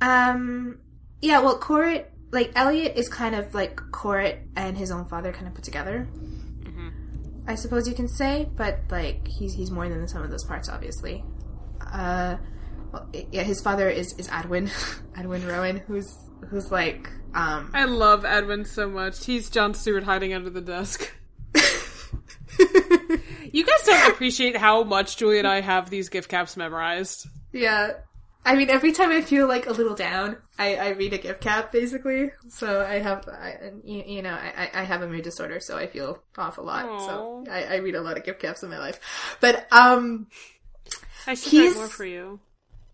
um, yeah. Well, Corit like Elliot is kind of like Corit and his own father kind of put together. I suppose you can say, but like he's he's more than the sum of those parts, obviously. Uh, well, yeah, his father is is Adwin, Adwin Rowan, who's who's like um. I love Edwin so much. He's John Stewart hiding under the desk. You guys don't appreciate how much Julie and I have these gift caps memorized. Yeah. I mean, every time I feel like a little down, I, I read a gift cap, basically. So I have, I, you, you know, I, I have a mood disorder, so I feel off a lot. So I, I read a lot of gift caps in my life. But, um, I should He's- write more for you.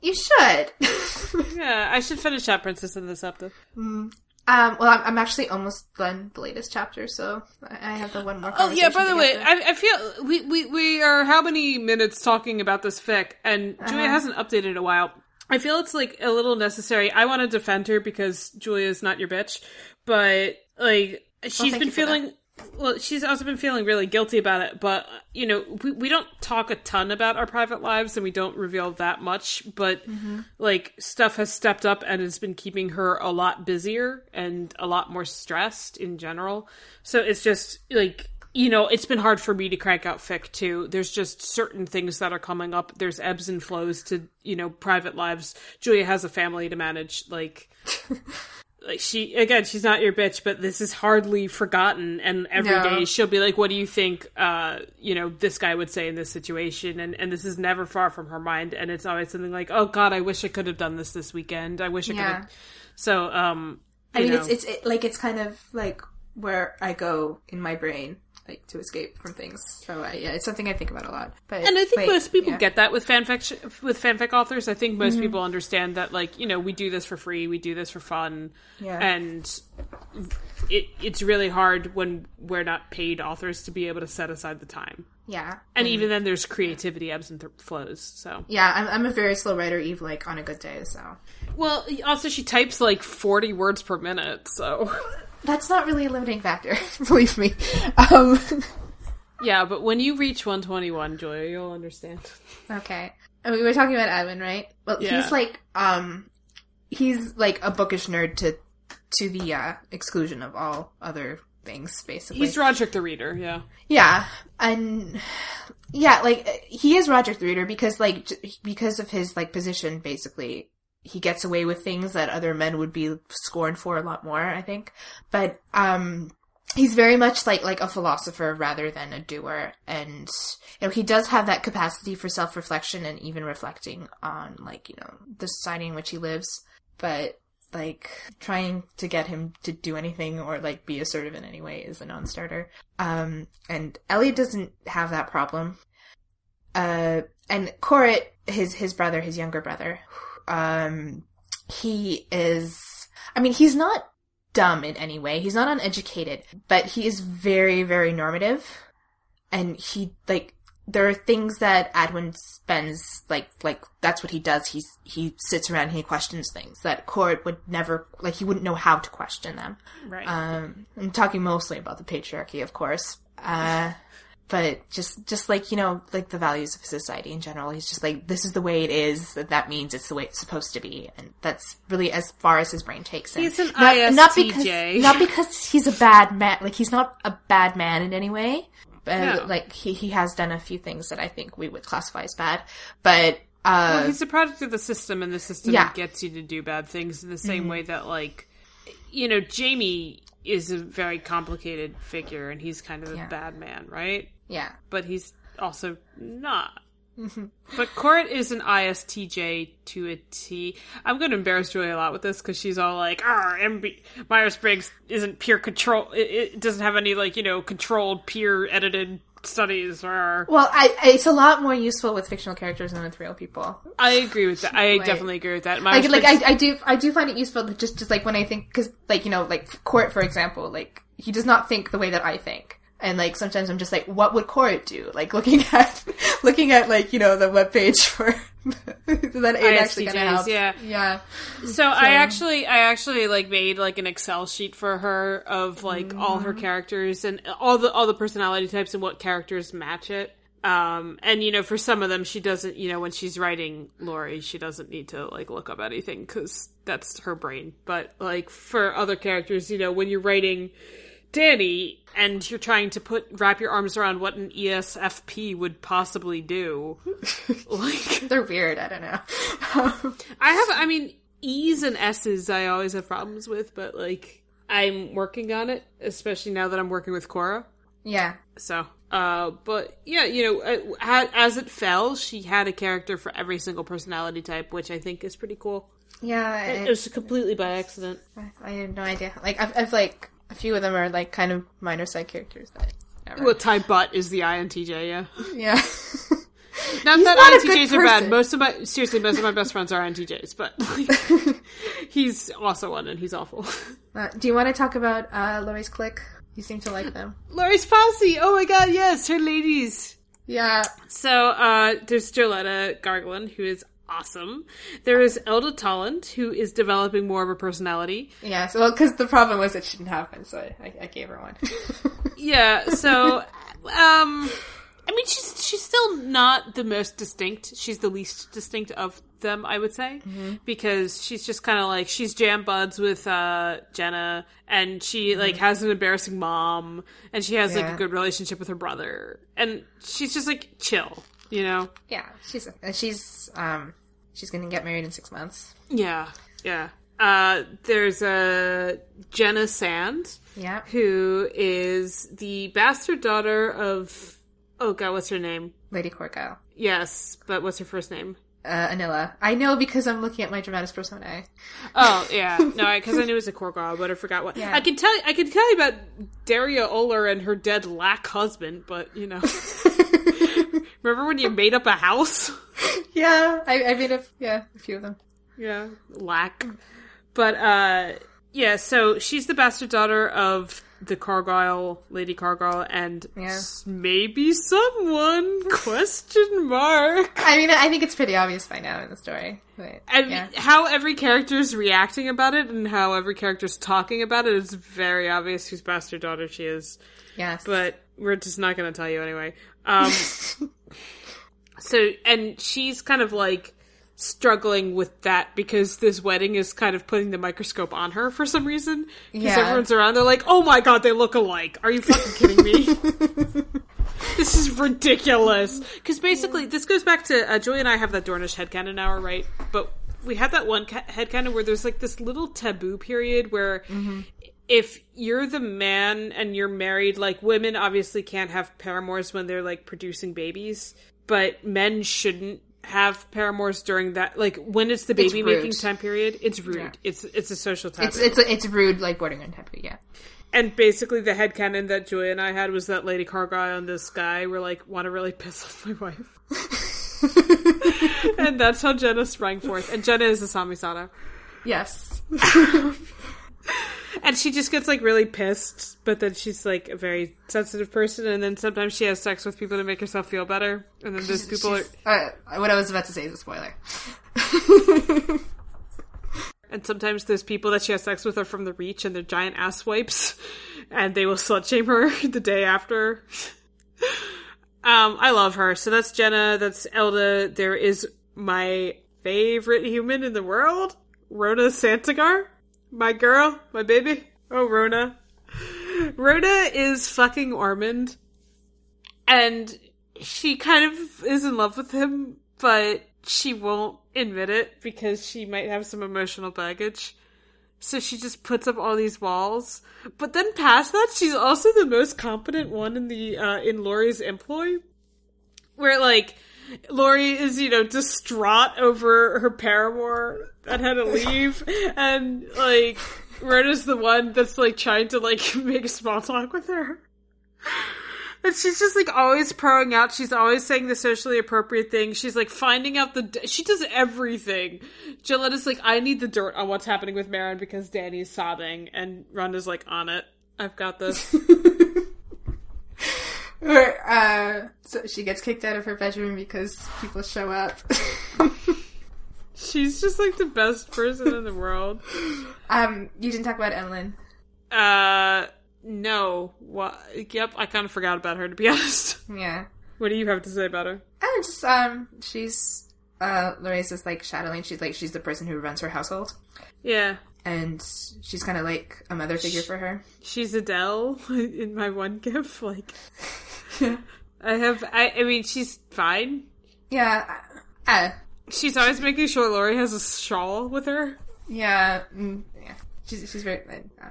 you should. Yeah, I should finish that Princess in the Septa. um, well, I'm, I'm actually almost done the latest chapter, so I have the one more. Oh yeah, by the way. I, I feel we, we we are how many minutes talking about this fic, and Julia Uh-huh. hasn't updated in a while. I feel it's like a little necessary. I want to defend her because Julia's not your bitch, but like she's thank been feeling. Well, she's also been feeling really guilty about it, but you know, we, we don't talk a ton about our private lives and we don't reveal that much, but Mm-hmm. like stuff has stepped up and it's been keeping her a lot busier and a lot more stressed in general. So it's just like you know, it's been hard for me to crank out fic too. There's just certain things that are coming up. There's ebbs and flows to, you know, private lives. Julia has a family to manage. Like, like she, again, she's not your bitch, but this is hardly forgotten. And every day No. she'll be like, what do you think, uh, you know, this guy would say in this situation? And, and this is never far from her mind. And it's always something like, oh God, I wish I could have done this this weekend. I wish I could Yeah. have. So, um, I mean, know. it's it's it, like it's kind of like where I go in my brain, like to escape from things. So I, yeah, it's something I think about a lot. But And I think most people yeah. get that with fanfic with fanfic authors. I think Mm-hmm. most people understand that, like you know, we do this for free, we do this for fun, Yeah. and it it's really hard when we're not paid authors to be able to set aside the time. Yeah, And even then, there's creativity ebbs and th- flows. So, yeah. I'm I'm a very slow writer, Eve. like on a good day. So well, also she types like 40 words per minute. So, that's not really a limiting factor, believe me. Um, yeah, but when you reach 121, Julia, you'll understand. okay, and we were talking about Edwin, right? Well, Yeah. he's like um, he's like a bookish nerd to to the uh, exclusion of all other things, basically. He's Roderick the Reader. Yeah. Yeah, and yeah, like he is Roger the Reader because like because of his like position, basically he gets away with things that other men would be scorned for a lot more. I think, but um, he's very much like like a philosopher rather than a doer, and you know he does have that capacity for self reflection and even reflecting on like you know the society in which he lives, but like trying to get him to do anything or like be assertive in any way is a non-starter. Um, and Elliot doesn't have that problem. Uh, and Corrit, his his brother, his younger brother, um, he is. I mean, he's not dumb in any way. He's not uneducated, but he is very, very normative, and he like there are things that Adwin spends like like that's what he does. He's he sits around and he questions things that Court would never like he wouldn't know how to question them. Right. Um, I'm talking mostly about the patriarchy, of course. Uh, but just just like you know, like the values of society in general. He's just like this is the way it is. That that means it's the way it's supposed to be, and that's really as far as his brain takes him. He's an not, not because ISTJ. not because he's a bad man. Like he's not a bad man in any way. But No. like he he has done a few things that I think we would classify as bad. But uh, Well, he's a product of the system, and the system Yeah. Mm-hmm. gets you to do bad things in the same way that, like, you know, Jaime is a very complicated figure, and he's kind of a bad man, right? Yeah, But he's also not. Mm-hmm. But Court is an ISTJ to a T. I'm going to embarrass Julie a lot with this because she's all like, "Ah, MB Myers Briggs isn't peer control. It, it doesn't have any like you know controlled peer edited studies." Or well, I, I it's a lot more useful with fictional characters than with real people. I agree with that. I Like- definitely agree with that. like Myers like Briggs- I, I do I do find it useful just just like when I think because like you know like Court for example like he does not think the way that I think and like sometimes I'm just like what would Court do like looking at looking at like you know the web page for that it actually kind of ISTJs, helps yeah. yeah So I actually, I actually like made like an Excel sheet for her of like all her Mm-hmm. characters and all the all the personality types and what characters match it. Um, and you know, for some of them, she doesn't. You know, when she's writing Lori, she doesn't need to like look up anything because that's her brain. But like for other characters, you know, when you're writing Danny and you're trying to put wrap your arms around what an ESFP would possibly do, like they're weird I don't know I have, I mean, E's and S's I always have problems with, but like, I'm working on it, especially now that I'm working with Cora. yeah So, Uh, but yeah, you know, uh, as it fell, she had a character for every single personality type, which I think is pretty cool. Yeah, It it, was completely by accident. I have no idea. Like, I've, I've like a few of them are like kind of minor side characters. That never. Well, Ty Butt is the INTJ, yeah. yeah. Not He's that not INTJs are bad. Most of my seriously, most of my best friends are INTJs, but like, he's also one, and he's awful. Uh, do you want to talk about uh, Lori's clique? You seem to like them. Laurie's posse. Oh my god, yes, her ladies. Yeah. So uh, there's Joletta Gargalen, who is awesome. There is Elda Toland, who is developing more of a personality. Yeah. So, well, because the problem was it shouldn't happen, so I, I gave her one. Yeah, so um I mean she's she's still not the most distinct. She's the least distinct of them, I would say. Because she's just kinda like she's jam buds with uh Jenna and she like has an embarrassing mom and she has like a good relationship with her brother. And she's just like chill, you know? yeah. She's and she's um she's gonna get married in six months. Yeah. Yeah. Uh there's uh Jenna Sand. Yeah. who is the bastard daughter of oh god what's her name Lady Qorgyle. yes but what's her first name Uh, Anilla. I know because I'm looking at my dramatis personae. oh yeah no because I, knew it was a core but i forgot what Yeah. i can tell i can tell you about daria oler and her dead lack husband but you know remember when you made up a house Yeah, I, I made a yeah a few of them. yeah lack but uh yeah so she's the bastard daughter of the Qorgyle, Lady Qorgyle, and Yeah. maybe someone? Question mark. I mean, I think it's pretty obvious by now in the story. But, And yeah. how every character's reacting about it and how every character's talking about it, it is very obvious whose bastard daughter she is. Yes. But we're just not going to tell you anyway. Um, so, and she's kind of like struggling with that because this wedding is kind of putting the microscope on her for some reason. Because Yeah. everyone's around, they're like, oh my god, they look alike. Are you fucking kidding me? this is ridiculous. Because basically, this goes back to uh, Julie and I have that Dornish headcanon hour, right? But we had that one ca- headcanon where there's like this little taboo period where if you're the man and you're married, like women obviously can't have paramours when they're like producing babies, but men shouldn't have paramours during that like when it's the It's baby making time period it's rude Yeah. it's it's a social time it's it's it's rude, like on taboo. Yeah. and basically, the head headcanon that Julia and I had was that Lady Qorgyle and this guy were like, want to really piss off my wife. and that's how Jenna sprang forth. And Jenna is a Samisada. Yes. And she just gets like really pissed, but then she's like a very sensitive person. And then sometimes she has sex with people to make herself feel better. And then those people are. Uh, what I was about to say is a spoiler. And sometimes those people that she has sex with are from the Reach and they're giant ass wipes, and they will slut shame her the day after. um, I love her. So that's Jenna. That's Elda. There is my favorite human in the world, Rona Santagar, my girl, my baby. Oh, Rona. Rona is fucking Ormond, and she kind of is in love with him, but she won't admit it because she might have some emotional baggage. So she just puts up all these walls. But then past that, she's also the most competent one in the uh, in Laurie's employ. Where like Laurie is, you know, distraught over her paramour that had to leave, and like Rona's the one that's like trying to like make small talk with her. And she's just like always proing out. She's always saying the socially appropriate thing. She's like finding out the. D- she does everything. Joletta's like, I need the dirt on what's happening with Marin because Danny's sobbing, and Rhonda's like, on it. I've got this. Or, uh, so she gets kicked out of her bedroom because people show up. She's just like the best person in the world. um, you didn't talk about Emlyn. Uh, no. What? Yep, I kind of forgot about her to be honest. Yeah. What do you have to say about her? And just, um, she's, uh, Loresa's like shadowing. She's like, she's the person who runs her household. Yeah, And she's kind of like a mother figure for her. she's Adele in my one gift. Like, I have. I. I mean, she's fine. Yeah. Uh, She's always making sure Lori has a shawl with her. yeah. Mm, yeah. she's she's very. Uh,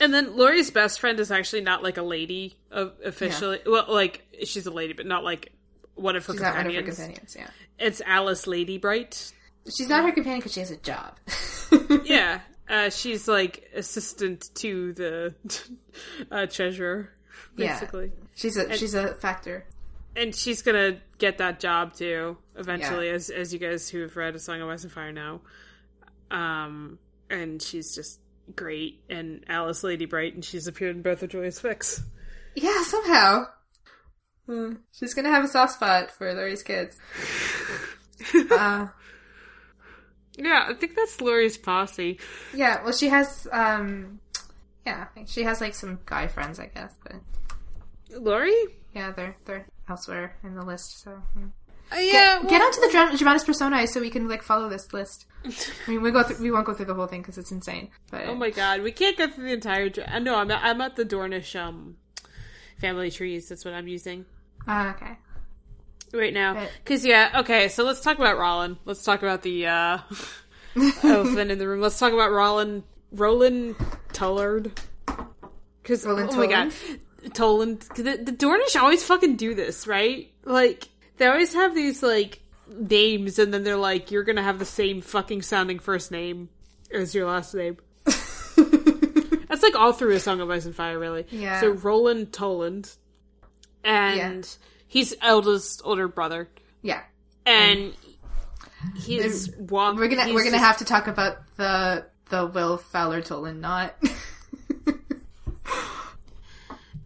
And then Lori's best friend is actually not like a lady uh, officially. Well, like she's a lady, but not like one of her she's not one of her companions. companions. Yeah, It's Alice Lady Bright. she's not her companion because she has a job. Yeah, uh, she's like assistant to the uh, treasurer, Yeah. basically. she's a she's a factor. And she's gonna get that job too eventually, Yeah. as as you guys who have read A Song of Ice and Fire know. Um, and she's just great, and Alice Lady Bright, and she's appeared in both of Joyous Fix. Yeah, somehow. Hmm. She's gonna have a soft spot for Laurie's kids. uh, Yeah, I think that's Laurie's posse. yeah, well, she has, um, yeah, she has like some guy friends, I guess, but Laurie? yeah, they're they're elsewhere in the list. So hmm. Uh, yeah, get onto the Dra- Dramatis Personae so we can like follow this list. I mean, we go through, we won't go through the whole thing because it's insane. But Oh my god, we can't go through the entire. dr- I know I'm at, I'm at the Dornish um family trees. That's what I'm using Ah, okay. right now. Because yeah, okay. So let's talk about Rollin. Let's talk about the uh elephant in the room. Let's talk about Rollin. Roland Toland. Because oh Roland my god, Toland. The, the Dornish always fucking do this, right? Like they always have these like names, and then they're like, "You're gonna have the same fucking sounding first name as your last name." That's like all through A Song of Ice and Fire, really. Yeah. So Roland Toland, and he's eldest older brother, yeah, and he's walk. we're gonna he's we're gonna just- have to talk about the the Wyl Fowler Toland knot.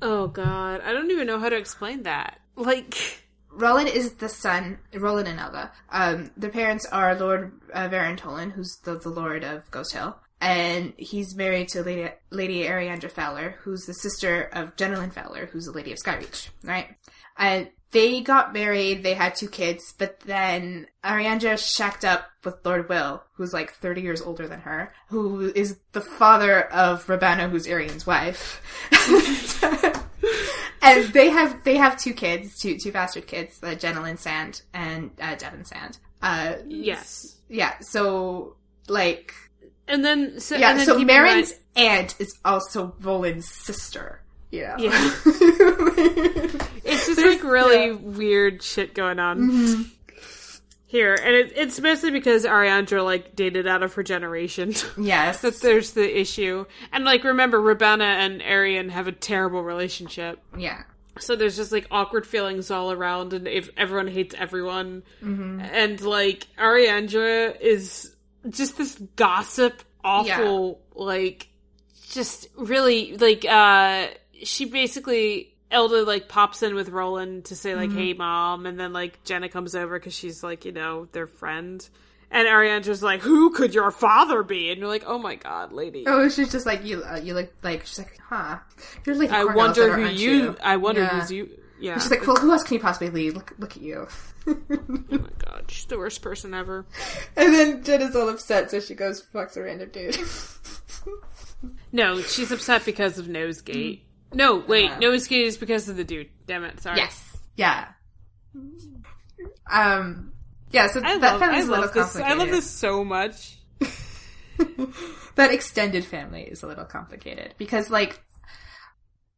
Oh god, I don't even know how to explain that. Like, Roland is the son, Roland and Elga. Um, their parents are Lord uh, Varon Toland, who's the, the Lord of Ghost Hill, and he's married to Lady, Lady Ariandra Fowler, who's the sister of Jenelyn Fowler, who's the Lady of Skyreach, right? And they got married, they had two kids, but then Ariandra shacked up with Lord Wyl, who's like 30 years older than her, who is the father of Rabana, who's Arianne's wife. and they have they have two kids, two two bastard kids, uh, Jenelyn Sand and uh, Devon Sand. Uh, yes, yeah. So like, and then so yeah. and then So Marin's mind- aunt is also Roland's sister. Yeah. Yeah. it's just There's- like really yeah. Mm-hmm. weird shit going on here, and it, it's mostly because Ariandra like dated out of her generation. yes. that there's the issue, and like remember, Rabana and Arianne have a terrible relationship. yeah. So there's just like awkward feelings all around, and if everyone hates everyone, Mm-hmm. and like Ariandra is just this gossip, awful, like just really like uh she basically Elda like pops in with Roland to say like, Mm-hmm. "Hey, mom," and then like Jenna comes over because she's like you know their friend. And Ariandra's like, "Who could your father be?" And you're like, "Oh my god, lady! Oh, she's just like you. Uh, you look like she's like, huh? You're like. I wonder who you. I wonder Yeah. who's you." Yeah. She's like, well, who else can you possibly lead? Look, look at you. oh my god, she's the worst person ever. and then Jenna's all upset, so she goes fucks a random dude. No, she's upset because of Nosegate. No, wait, Yeah. Nosegate is because of the dude. Damn it, sorry. yes. Yeah. Um. Yeah. So I that love, family's I a little love this. I love this so much. that extended family is a little complicated because like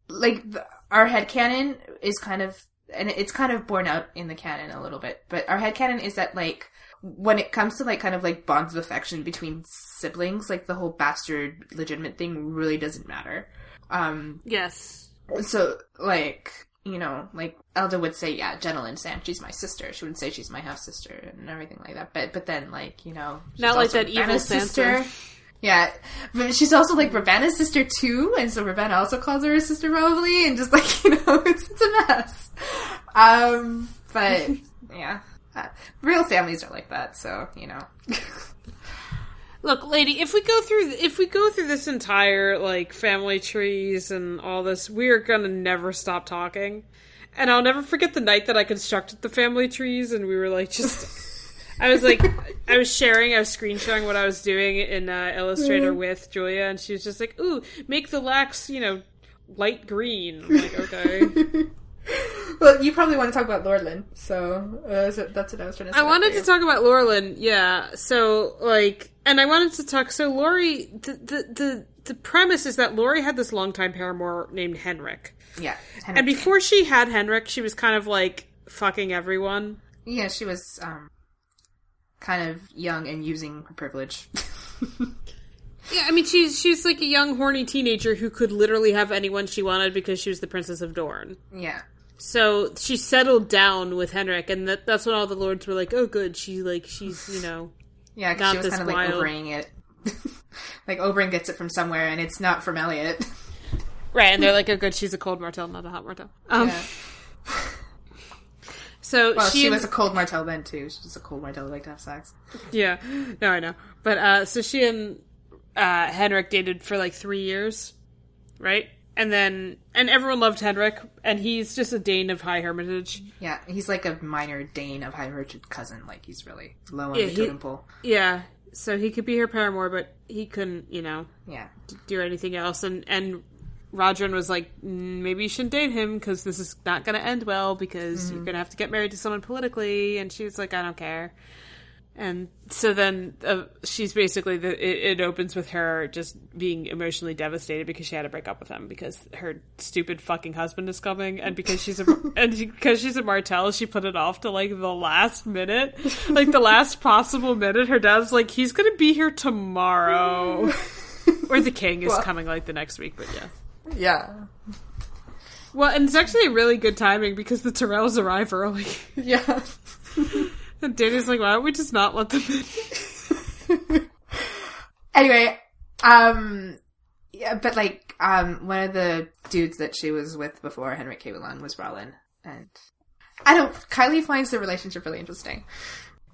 like the, our head canon is kind of and it's kind of borne out in the canon a little bit but our head canon is that like when it comes to like kind of like bonds of affection between siblings like the whole bastard legitimate thing really doesn't matter um Yes. so like you know like elda would say yeah jenelyn sand she's my sister she wouldn't say she's my half sister and everything like that but but then like you know she's Not like that evil sister. Yeah, but she's also like Ravenna's sister too, and so Ravenna also calls her a sister probably, and just like you know, it's, it's a mess. Um, but yeah, uh, real families are like that, so you know. Look, lady, if we go through if we go through this entire like family trees and all this, we are gonna never stop talking. And I'll never forget the night that I constructed the family trees and we were like just I was like I was sharing, I was screen sharing what I was doing in uh, Illustrator with Julia and she was just like, "Ooh, make the lax, you know, light green." I'm like, "Okay." well, you probably want to talk about Lordlin, so, uh, so that's what I was trying to say. I wanted to talk about Lorelin, yeah. So, like, and I wanted to talk. So Laurie, the the the, the premise is that Laurie had this longtime paramour named Henrik, Yeah. and before she had Henrik, she was kind of like fucking everyone. yeah, she was um, kind of young and using her privilege. Yeah, I mean she's she's like a young horny teenager who could literally have anyone she wanted because she was the princess of Dorne. yeah. So she settled down with Henrik, and that, that's when all the lords were like, "Oh, good, she like she's you know." Yeah, 'cause Not she was kind of like wild. Oberyn it. like Oberyn gets it from somewhere, and it's not from Elliot. Right, and they're like, "Oh, good, she's a cold martell, not a hot martell." Um, Yeah. So Well, she, she, was a cold martell then too. She's just a cold martell like to have sex. Yeah, no, I know. But uh, so she and uh, Henrik dated for like three years, right? And then, and everyone loved Henrik, and he's just a Dayne of High Hermitage. Yeah, he's like a minor Dayne of High Hermitage cousin. Like he's really low on Yeah, the he- totem pole. Yeah, so he could be her paramour, but he couldn't, you know, Yeah, do anything else. And and Rodrin was like, "Mm, maybe you shouldn't date him because this is not going to end well because you're going to have to get married to someone politically. And she was like, I don't care. And so then uh, she's basically the it, it opens with her just being emotionally devastated because she had to break up with him because her stupid fucking husband is coming. And because she's a and because she's a Martell she put it off to like the last minute. Like the last possible minute her dad's like he's gonna be here tomorrow. Or the king is Well- coming like the next week but yeah. Yeah, well and it's actually really good timing because the Tyrells arrive early. Yeah. and Danny's like why don't we just not let them in? Anyway, um, yeah, but like, um, one of the dudes that she was with before Henrik came along was Rollin, and I don't. Kylie finds the relationship really interesting.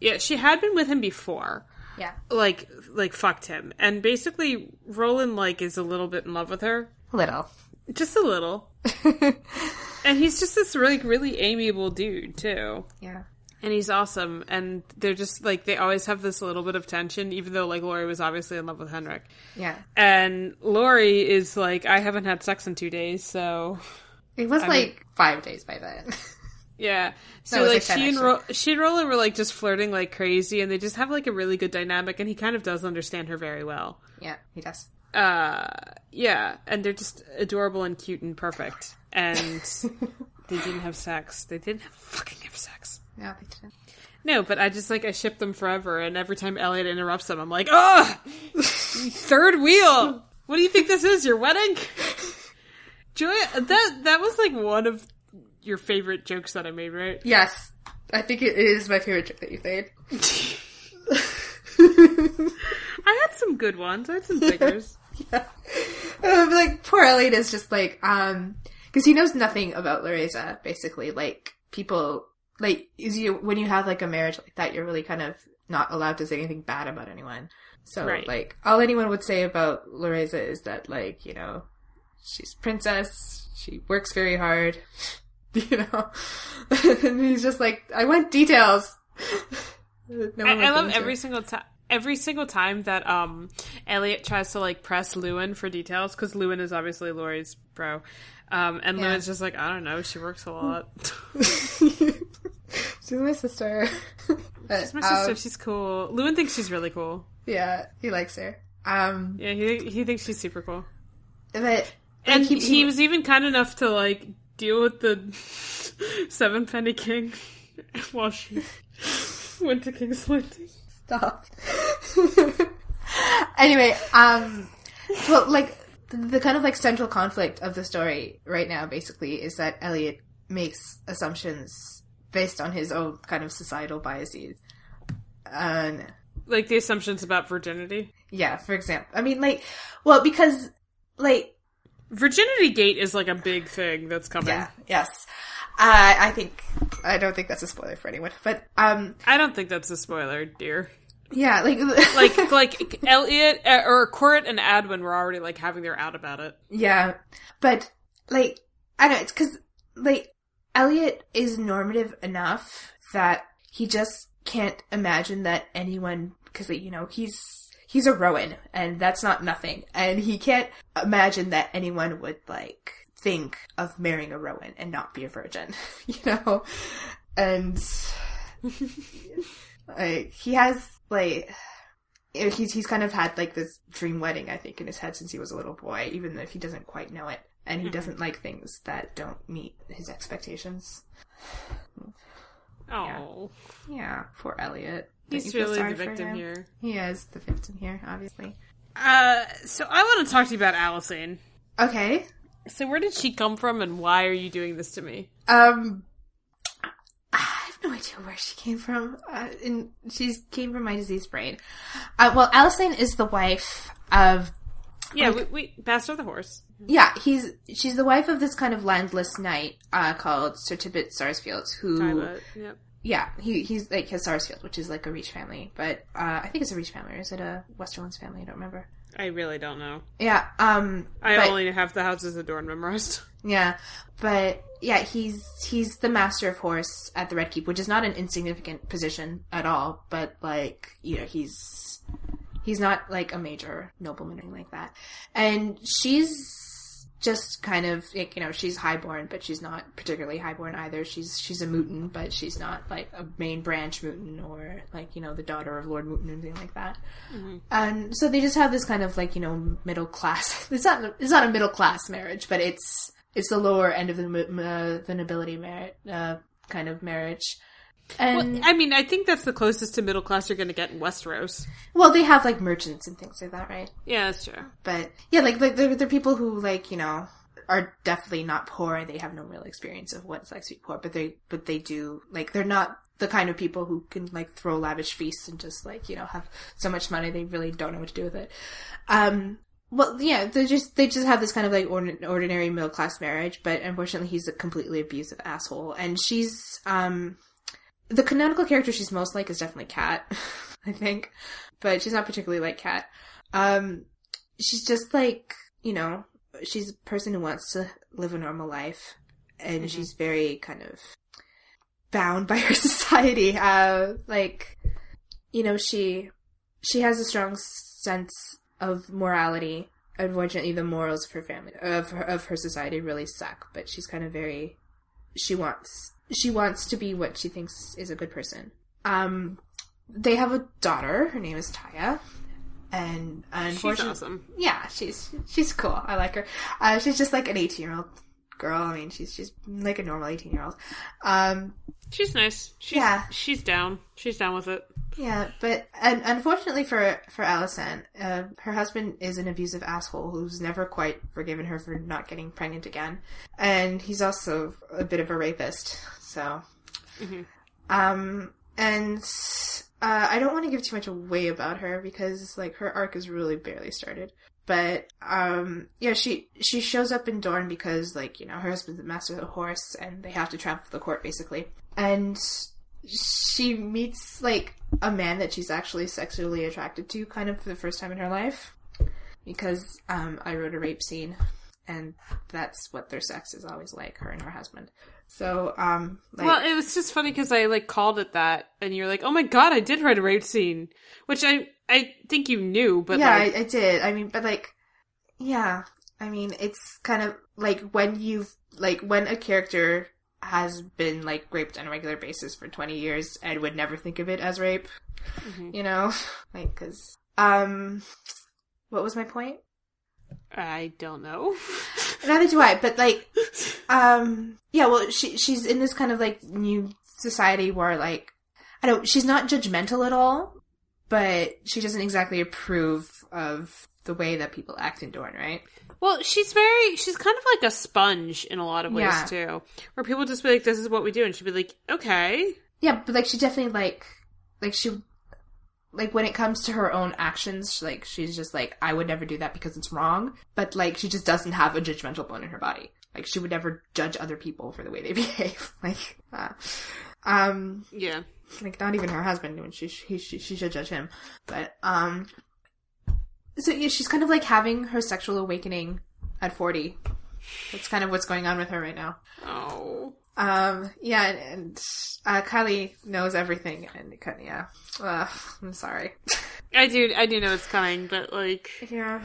yeah she had been with him before. Yeah, like like fucked him. And basically roland like is a little bit in love with her. A little. just a little. And he's just this really really amiable dude too. Yeah, and he's awesome. And they're just like they always have this little bit of tension even though like Laurie was obviously in love with henrik. Yeah. and Laurie is like i haven't had sex in two days so. It was I like five days by then. yeah. So was, like, like, she and. Ro- she and roland were like just flirting like crazy and they just have like a really good dynamic and he kind of does understand her very well. Yeah, he does. uh yeah. And they're just adorable and cute and perfect. And they didn't have sex. They didn't have fucking have sex No, they didn't. no but i just like i ship them forever and every time elliot interrupts them i'm like oh third wheel! What do you think this is your wedding? Joy that that was like one of your favorite jokes that i made right? Yes, I think it is my favorite trick that you made. i had some good ones. I had some figures. Um, like poor Elliot is just like um because he knows nothing about Lareza. Basically, like people like is you when you have like a marriage like that, you're really kind of not allowed to say anything bad about anyone. So Right. like all anyone would say about Lareza is that like you know she's princess, she works very hard, you know, and he's just like I want details. No I, I love every single time. Every single time that um Elliot tries to like press Lewin for details because Lewin is obviously Laurie's bro, um, and Yeah. Lewin's just like I don't know, she works a lot. She's my sister. she's my sister. she's cool. Lewin thinks she's really cool. Yeah, he likes her. Um, Yeah, he he thinks she's super cool. but And like, he, was even kind enough to like deal with the Seven Penny King while she went to King's Landing. stop. anyway, um, well, like the, the kind of like central conflict of the story right now, basically, is that Elliot makes assumptions based on his own kind of societal biases. And Like the assumptions about virginity. yeah, for example, I mean, like, well, because like Virginity Gate is like a big thing that's coming. yeah, yes, uh, I think I don't think that's a spoiler for anyone, but um, I don't think that's a spoiler, dear. yeah, like Like, like Elliot uh, or Court and Adwin were already like having their out about it. Yeah, but like I don't know, it's because like Elliot is normative enough that he just can't imagine that anyone because you know he's he's a Rowan and that's not nothing, and he can't imagine that anyone would like think of marrying a Rowan and not be a virgin, you know, and like he has like he's he's kind of had like this dream wedding, I think, in his head since he was a little boy, even if he doesn't quite know it, and he doesn't like things that don't meet his expectations. Oh, Yeah, poor Elliot. Don't he's really the victim here. He is the victim here, obviously. Uh, so I want to talk to you about Allison. Okay. So where did she come from, and why are you doing this to me? Um, I have no idea where she came from. Uh, and she came from my diseased brain. Uh, well, Allison is the wife of Yeah, we, we Bastard the horse. yeah. He's she's the wife of this kind of landless knight uh, called Sir Tibbet Sarsfield, who Yep. yeah he he's like his Sarsfield, which is like a Reach family, but uh, I think it's a Reach family. Or is it a Westerlands family? I don't remember. I really don't know. Yeah. Um. I but- only have the houses of Dorne memorized. Yeah, but yeah, he's he's the master of horse at the Red Keep, which is not an insignificant position at all. But like, you know, he's he's not like a major nobleman or anything like that. And she's just kind of like, you know, she's highborn, but she's not particularly highborn either. She's she's a Mooton, but she's not like a main branch Mooton or like you know the daughter of Lord Mooton or anything like that. And so they just have this kind of like you know middle class. It's not it's not a middle class marriage, but it's it's the lower end of the uh, the nobility merit uh, kind of marriage. And Well, I mean, I think that's the closest to middle class you're going to get in Westeros. well, they have like merchants and things like that, right? Yeah, that's true. But yeah, like like they're, they're people who like you know are definitely not poor and they have no real experience of what it's like to be poor, but they but they do like they're not the kind of people who can like throw lavish feasts and just like you know have so much money they really don't know what to do with it. Um, well, yeah, they just they just have this kind of like ordin- ordinary middle class marriage, but unfortunately he's a completely abusive asshole, and she's um the canonical character she's most like is definitely Cat, I think, but she's not particularly like Cat. Um, she's just like you know she's a person who wants to live a normal life, and she's very kind of bound by her society. Uh, like you know she she has a strong sense of morality. Unfortunately, the morals of her family of her, of her society really suck. But she's kind of very she wants she wants to be what she thinks is a good person. Um, they have a daughter. Her name is Taya, and She's unfortunately, awesome. yeah, she's she's cool. I like her. Uh, she's just like an eighteen year old girl. I mean, she's she's like a normal eighteen year old. Um, She's nice. She's, Yeah. She's down. She's down with it. Yeah, but and unfortunately for for Allison, uh, her husband is an abusive asshole who's never quite forgiven her for not getting pregnant again, and he's also a bit of a rapist. So, um, and uh, I don't want to give too much away about her because like her arc is really barely started. But um, yeah, she she shows up in Dorne because like you know her husband's the master of the horse, and they have to travel the court basically, and she meets like a man that she's actually sexually attracted to kind of for the first time in her life. Because um, I wrote a rape scene and that's what their sex is always like her and her husband. So um like Well, it was just funny because I like called it that, and you're like, "Oh my god, I did write a rape scene," which I I think you knew, but yeah like, I, I did. I mean but like yeah. I mean it's kind of like when you've like when a character has been like raped on a regular basis for 20 years and would never think of it as rape you know like because um what was my point I don't know. Neither do I, but like, um, yeah, well, she she's in this kind of like new society where like, I don't, she's not judgmental at all, but she doesn't exactly approve of the way that people act in Dorne, right? Well, she's very she's kind of like a sponge in a lot of ways Yeah. too, where people just be like, "This is what we do," and she'd be like, "Okay." Yeah, but like she definitely like, like she, like when it comes to her own actions, like she's just like, I would never do that because it's wrong, but like she just doesn't have a judgmental bone in her body. Like she would never judge other people for the way they behave. like, uh, um, Yeah. like not even her husband when she she she, she should judge him but um so yeah she's kind of like having her sexual awakening at 40 that's kind of what's going on with her right now Oh. um yeah and, and uh kylie knows everything and yeah Ugh, i'm sorry I do I do know it's coming, but like yeah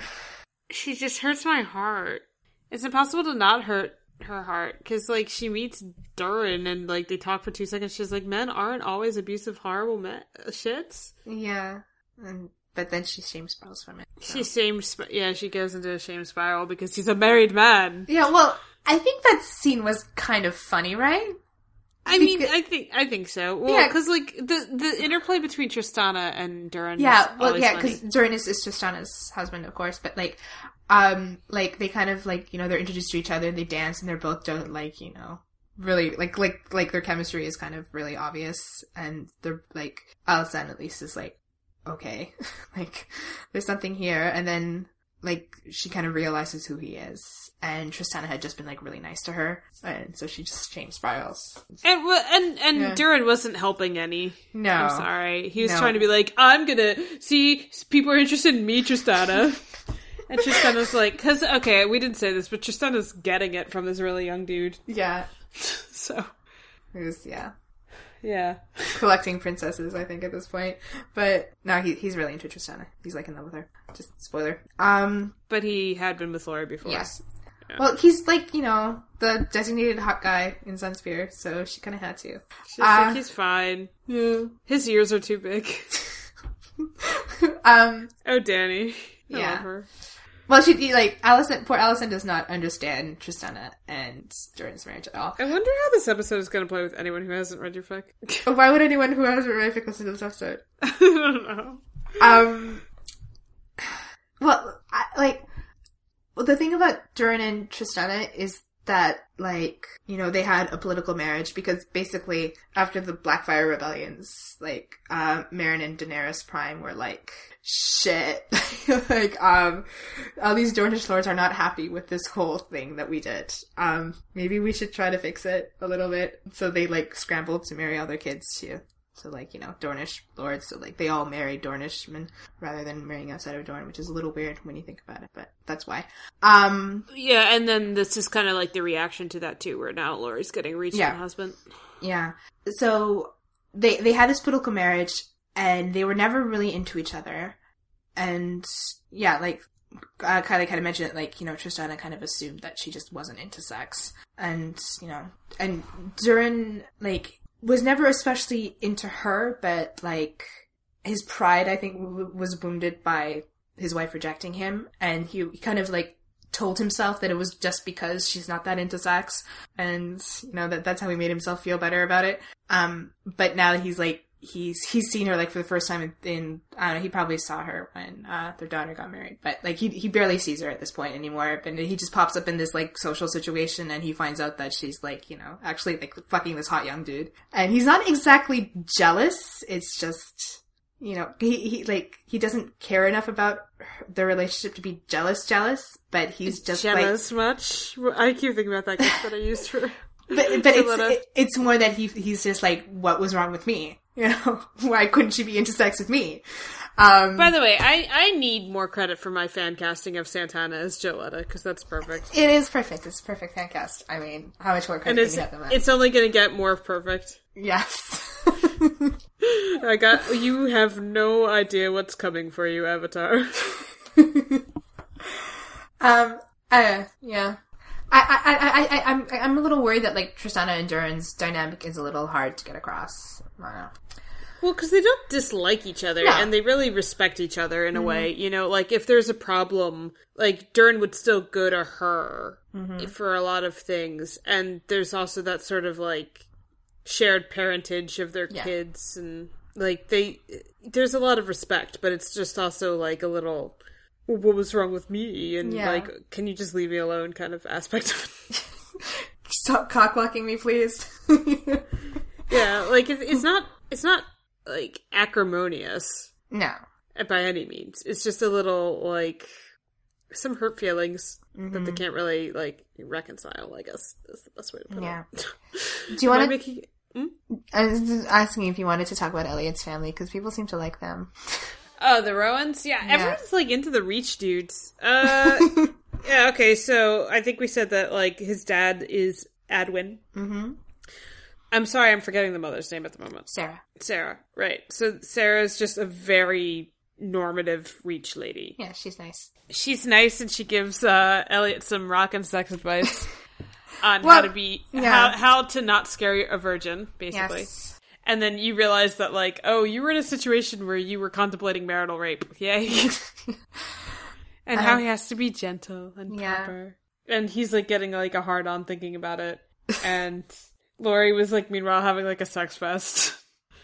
she just hurts my heart. It's impossible to not hurt her heart because like she meets Durin and like they talk for two seconds. She's like, "Men aren't always abusive, horrible men shits." yeah and but then she shame spirals from it. She shame, sp- yeah, she goes into a shame spiral because he's a married man. Yeah, well, I think that scene was kind of funny, right? I mean, I think I think so. Well, Yeah. because like the the interplay between Tristana and Duran. Yeah, well, yeah, because Dorinus is Tristana's husband, of course, but like, um, like they kind of like you know they're introduced to each other, they dance, and they're both don't like you know really like like like their chemistry is kind of really obvious, and they're like Alison at least is like okay, like there's something here, and then like she kind of realizes who he is, and Tristana had just been like really nice to her, and so she just shame spirals. and and and Yeah. Duran wasn't helping any. No, I'm sorry. He was No. trying to be like, I'm gonna see people are interested in me, Tristana. and Tristana's like, because okay, we didn't say this, but Tristana's getting it from this really young dude. yeah, So it was yeah. Yeah, collecting princesses, I think, at this point. But no, he, he's really into Tristana. He's like in love with her. Just spoiler. Um, but he had been with Laura before. yes. Well, he's like, you know, the designated hot guy in Sunspear, so she kind of had to. She's Uh, like, he's fine. Yeah. His ears are too big. um, oh, Danny. I Yeah. love her. Well, she, be like, Allison, poor Allison does not understand Tristana and Jordan's marriage at all. I wonder how this episode is going to play with anyone who hasn't read your fic. Why would anyone who hasn't read your fic listen to this episode? I don't know. Um, well, I, like, well, the thing about Durin and Tristana is that, like, you know, they had a political marriage because basically after the Blackfyre rebellions, like, uh, Maron and Daenerys Prime were like, shit. like, um, all these Dornish lords are not happy with this whole thing that we did. Um, maybe we should try to fix it a little bit. So they, like, scrambled to marry all their kids too. So like, you know, Dornish lords, so like they all married Dornishmen rather than marrying outside of Dorne, which is a little weird when you think about it, but that's why. Um Yeah, and then this is kind of like the reaction to that too, where now Laurie's getting reached Yeah. husband. yeah. So they they had this political marriage and they were never really into each other. And yeah, like uh, Kylie kind of mentioned it, like, you know, Tristana kind of assumed that she just wasn't into sex. And, you know, and Durin, like, was never especially into her, but, like, his pride, I think, w- was wounded by his wife rejecting him. And he, he kind of, like, told himself that it was just because she's not that into sex. And, you know, that that's how he made himself feel better about it. Um, but now he's, like, he's he's seen her like for the first time in, in I don't know he probably saw her when uh, their daughter got married. But like he he barely sees her at this point anymore. And he just pops up in this like social situation and he finds out that she's like you know actually like fucking this hot young dude. And he's not exactly jealous. It's just you know he, he like he doesn't care enough about their relationship to be jealous jealous. But he's just like Jealous much? I keep thinking about that that I used for. but but it's it, it's more that he he's just like what was wrong with me you know why couldn't she be into sex with me um By the way, I I need more credit for my fan casting of Santana as Joletta because that's perfect. it is perfect it's a perfect fan cast i mean how much more And credit can it's you have than that it's only going to get more perfect. yes I got you have no idea what's coming for you, Avatar. um uh yeah I, I, I, I, I'm, I'm a little worried that like Tristana and Durin's dynamic is a little hard to get across. I don't know. Well, because they don't dislike each other, No. Mm-hmm. and they really respect each other in a way. You know, like if there's a problem, like Dern would still go to her Mm-hmm. for a lot of things, and there's also that sort of like shared parentage of their Yeah. kids, and like they, there's a lot of respect, but it's just also like a little, what was wrong with me, and Yeah. like, can you just leave me alone, kind of aspect of it. Stop cockblocking me, please. yeah, like it, it's not, it's not like acrimonious. no. by any means. It's just a little like some hurt feelings that Mm-hmm. they can't really like reconcile. I guess is the best way to put Yeah. it. Do you want to? making? I was asking if you wanted to talk about Elliot's family because people seem to like them. Oh, the Rowans. Yeah, everyone's like into the Reach dudes. Uh, yeah. Okay, so I think we said that like his dad is Adwin. Mm-hmm. I'm sorry, I'm forgetting the mother's name at the moment. Sarah. Sarah. Right. So Sarah's just a very normative Reach lady. Yeah, she's nice. she's nice and she gives uh Elliot some rock and sex advice on how to be yeah. how how to not scare a virgin, basically. Yes. And then you realize that like, oh, you were in a situation where you were contemplating marital rape. Yay. and how Um, he has to be gentle and yeah. proper. And he's like getting like a hard on thinking about it. And Lori was like meanwhile having like a sex fest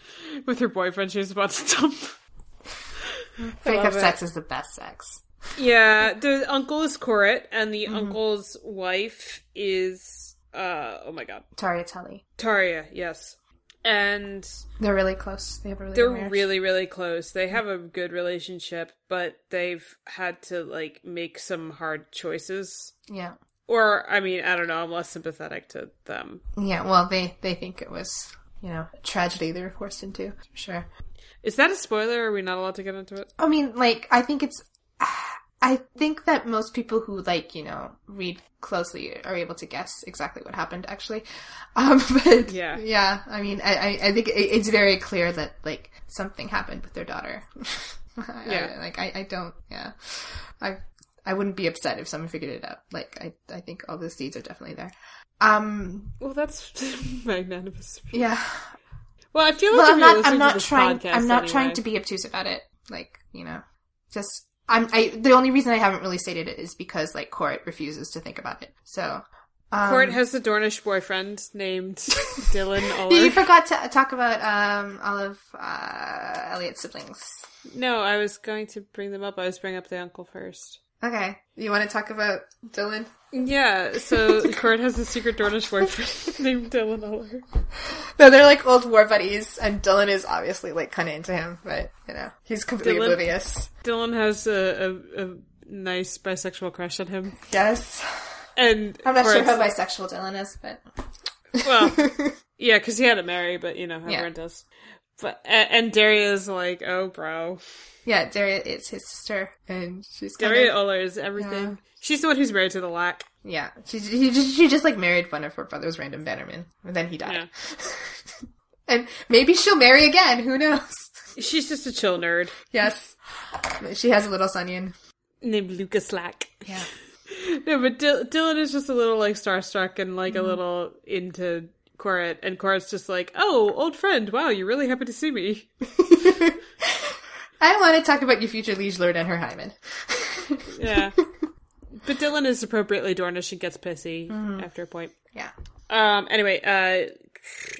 with her boyfriend she was about to dump. Breakup sex is the best sex. Yeah, the uncle is Corit, and the Mm-hmm. uncle's wife is uh oh my god. Taria Tully. Taria, yes. And They're really close. They have a really they're really, really close. They have a good relationship, but they've had to like make some hard choices. yeah. Or I mean, I don't know, I'm less sympathetic to them. Yeah, well, they they think it was you know a tragedy they were forced into. For sure. Is that a spoiler? Are we not allowed to get into it? I mean, like I think it's. I think that most people who like you know read closely are able to guess exactly what happened. Actually, um, but Yeah. yeah. I mean, I I, I think it's very clear that like something happened with their daughter. Yeah. I, like I I don't yeah. I I wouldn't be upset if someone figured it out. Like I I think all the seeds are definitely there. Um. Well, that's magnanimous. Yeah. Well, I feel like well, I'm not. I'm not trying. I'm not trying to be obtuse about it. Like you know, just I'm. I the only reason I haven't really stated it is because like Court refuses to think about it. So. Um, Court has a Dornish boyfriend named Dylan you forgot to talk about um all of uh, Elliot's siblings. No, I was going to bring them up. I was bringing up the uncle first. Okay, you want to talk about Dylan? Yeah, so Court has a secret Dornish boyfriend named Dylan Uller. No, they're like old war buddies, and Dylan is obviously like kind of into him, but you know he's completely Dylan? oblivious. Dylan has a, a, a nice bisexual crush on him. Yes, And I'm not sure how bisexual Dylan is, but Well, yeah, because he had to marry, but you know, everyone does. But and, and Daria's like, oh, bro. yeah, Daria is his sister, and she's kind Daria of Uller is everything. Yeah. She's the one who's married to the lack. yeah. She he just, she just like married one of her brother's random bannermen, and then he died. Yeah. and maybe she'll marry again. Who knows? She's just a chill nerd Yes, she has a little Sunyan. named Lucas Lack. Yeah. No, but Dil- Dylan is just a little like starstruck and like Mm-hmm. a little into Corit, and Corit's just like, "Oh, old friend, wow, you're really happy to see me." I want to talk about your future liege lord and her hymen. Yeah, but Dylan is appropriately Dornish and gets pissy Mm-hmm. after a point. yeah. Um. Anyway, uh,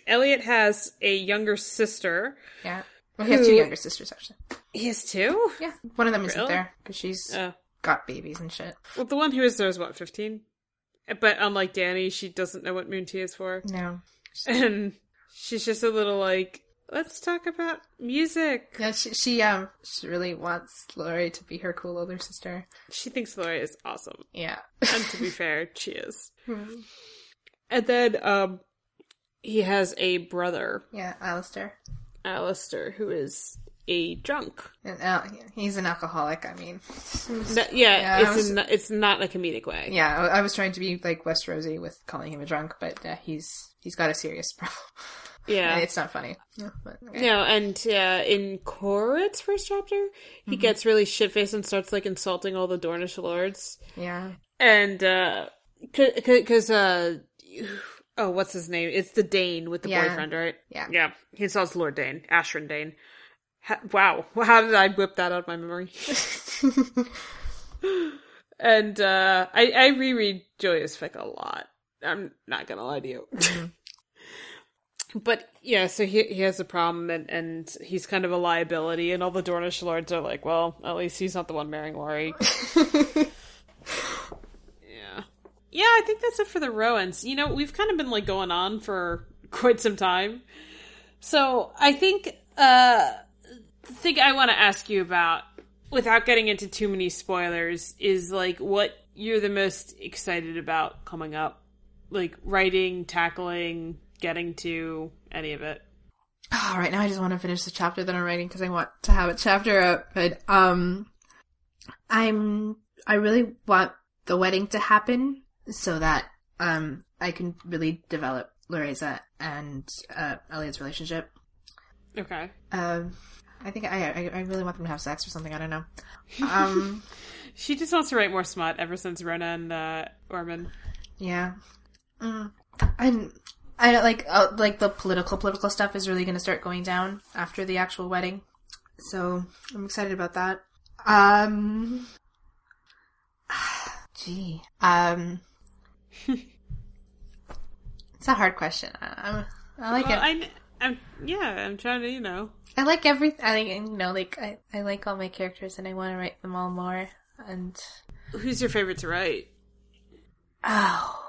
Elliot has a younger sister. Yeah. Well, he has two younger sisters, actually. He has two. Yeah. One of them isn't there because she's Oh, got babies and shit. well, the one who is there is what fifteen. But unlike Danny, she doesn't know what moon tea is for, No. and she's just a little like, "Let's talk about music." Yeah, she, she um she really wants Lori to be her cool older sister. She thinks Lori is awesome. Yeah. And to be fair, she is. And then um he has a brother, yeah, Alistair. Alistair, who is a drunk. And uh, he's an alcoholic. I mean, No- yeah, Yeah, it's was- in, it's not a comedic way. yeah, I, I was trying to be like Westerosi with calling him a drunk, but uh, he's he's got a serious problem. Yeah. It's not funny. Yeah, but, okay. No, and uh, in Corit's first chapter, Mm-hmm. he gets really shit faced and starts like insulting all the Dornish lords. yeah. And uh, because uh, oh, what's his name? It's the Dayne with the Yeah. boyfriend, right? Yeah. Yeah, he insults Lord Dayne, Ashran Dayne. Ha- wow, how did I whip that out of my memory? and uh, I, I reread Julia's fic a lot. I'm not gonna lie to you. but yeah, so he he has a problem, and and he's kind of a liability, and all the Dornish lords are like, well, at least he's not the one marrying Laurie. yeah, yeah, I think that's it for the Rowans. You know, we've kind of been like going on for quite some time, so I think uh, thing I want to ask you about, without getting into too many spoilers, is like what you're the most excited about coming up, like writing, tackling, getting to any of it. All right, now I just want to finish the chapter that I'm writing because I want to have a chapter up. But um, I'm I really want the wedding to happen so that um I can really develop Loreza and uh, Elliot's relationship. Okay. Um, I think I, I I really want them to have sex or something. I don't know. Um, She just wants to write more smut ever since Rona and uh, Ormond. yeah. Mm. And I like uh, like the political political stuff is really going to start going down after the actual wedding. So I'm excited about that. Um, gee, um, it's a hard question. I, I like Well, it. I, am yeah, I'm trying to, you know. I like every. I like you know like I I like all my characters and I want to write them all more and Who's your favorite to write? oh.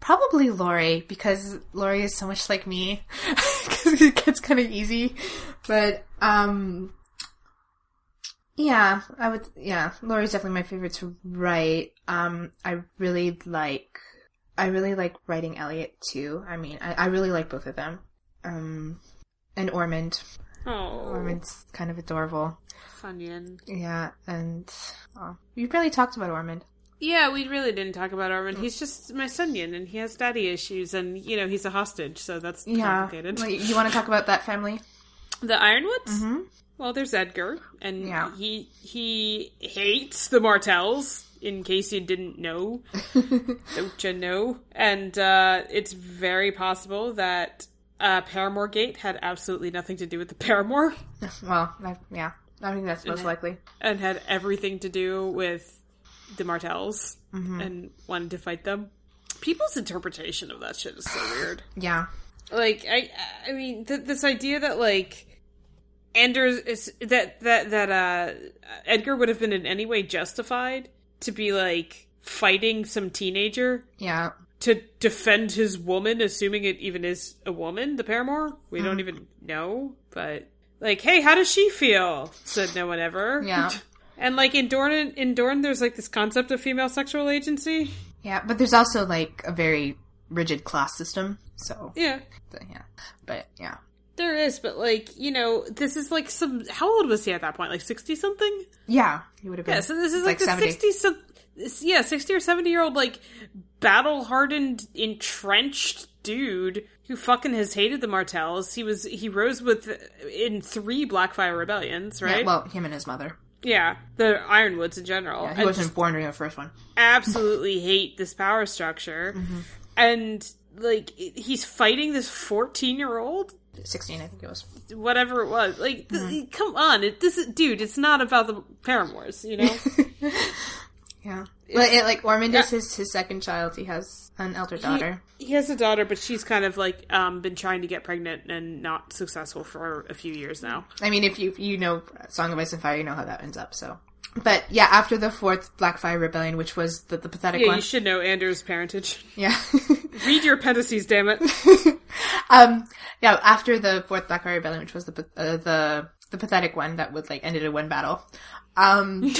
Probably Lori because Lori is so much like me. 'Cause it gets kind of easy, but um, yeah, I would. Yeah, Lori's definitely my favorite to write. Um, I really like. I really like writing Elliot too. I mean, I, I really like both of them. Um, and Ormond. Oh, Ormond's kind of adorable. Funyan. Yeah, and oh, we barely talked about Ormond. Yeah, we really didn't talk about Ormond. He's just my Sunyan, and he has daddy issues, and you know he's a hostage, so that's Yeah, complicated. You want to talk about that family? the Yronwoods. Mm-hmm. Well, there's Edgar, and Yeah. he he hates the Martells. In case you didn't know, don't you know? And uh, it's very possible that uh, Paramour Gate had absolutely nothing to do with the Paramour, Well, I, yeah, I think that's most likely. and had everything to do with the Martells, Mm-hmm. and wanted to fight them. People's interpretation of that shit is so weird. Yeah, like I I mean th- this idea that like Anders is that that that uh Edgar would have been in any way justified to be like fighting some teenager yeah, to defend his woman assuming it even is a woman the paramour we don't hmm. even know but like hey how does she feel said no one ever Yeah. and like in Dorne in Dorne there's like this concept of female sexual agency yeah. But there's also like a very rigid class system. So yeah so, yeah, but yeah, There is, but like, you know, this is like some. How old was he at that point? Like 60 something? yeah, he would have been. Yeah, so this is like, the 60 some. this- Yeah, 60 or 70 year old, like, battle hardened, entrenched dude who fucking has hated the Martells. He was. He rose with. in three Blackfyre rebellions, Yeah, right? well, him and his mother. Yeah, the Yronwoods in general. Yeah, he and wasn't just born during the first one. absolutely hate this power structure. Mm-hmm. And, like, he's fighting this 14 year old Sixteen, I think it was. whatever it was. Like, th- Mm-hmm. come on, it, this is, dude. It's not about the paramours, you know. Yeah, but it, like Ormond is his his second child. He has an elder daughter. he has a daughter, but she's kind of like um been trying to get pregnant and not successful for a few years now. I mean, if you you know Song of Ice and Fire, you know how that ends up. So, but yeah, after the fourth Blackfyre Rebellion, which was the, the pathetic Yeah, one. you should know Anders' parentage. yeah. Read your appendices, damn it. um. Yeah. After the fourth Blackfyre Rebellion, which was the uh, the the pathetic one that would like ended in one battle. Um.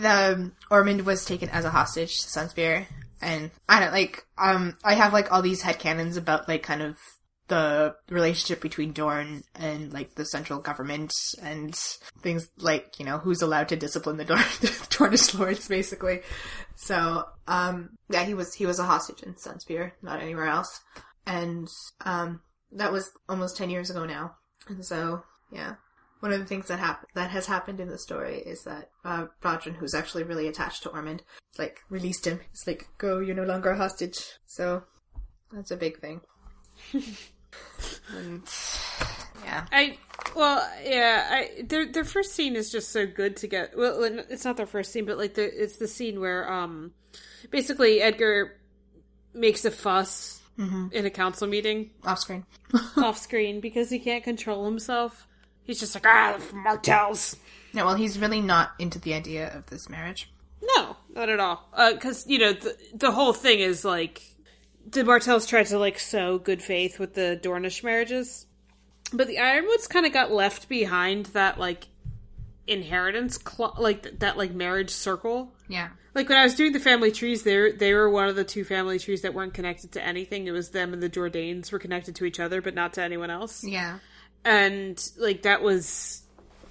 the Ormond was taken as a hostage to Sunspear, and I don't like. Um. I have like all these headcanons about like kind of the relationship between Dorne and like the central government and things like you know who's allowed to discipline the Dorne Dornish lords basically. So um yeah he was he was a hostage in Sunspear, not anywhere else, and um that was almost ten years ago now. And so yeah. One of the things that hap- that has happened in the story is that uh, Brodrin, who's actually really attached to Ormond, like released him. It's like, go, you're no longer a hostage. So that's a big thing. And yeah, I well, yeah. I their their first scene is just so good to get. Well, it's not their first scene, but like the it's the scene where um, basically Edgar makes a fuss in a council meeting off screen. off screen because he can't control himself. He's just like ah, the Martells. Yeah, well, he's really not into the idea of this marriage. No, not at all. Because you know the the whole thing is like the Martells tried to like sow good faith with the Dornish marriages, but the Yronwoods kind of got left behind that like inheritance, cl- like th- that like marriage circle. Yeah, Like when I was doing the family trees, they were, they were one of the two family trees that weren't connected to anything. It was them and the Jordaynes were connected to each other, but not to anyone else yeah, and like that was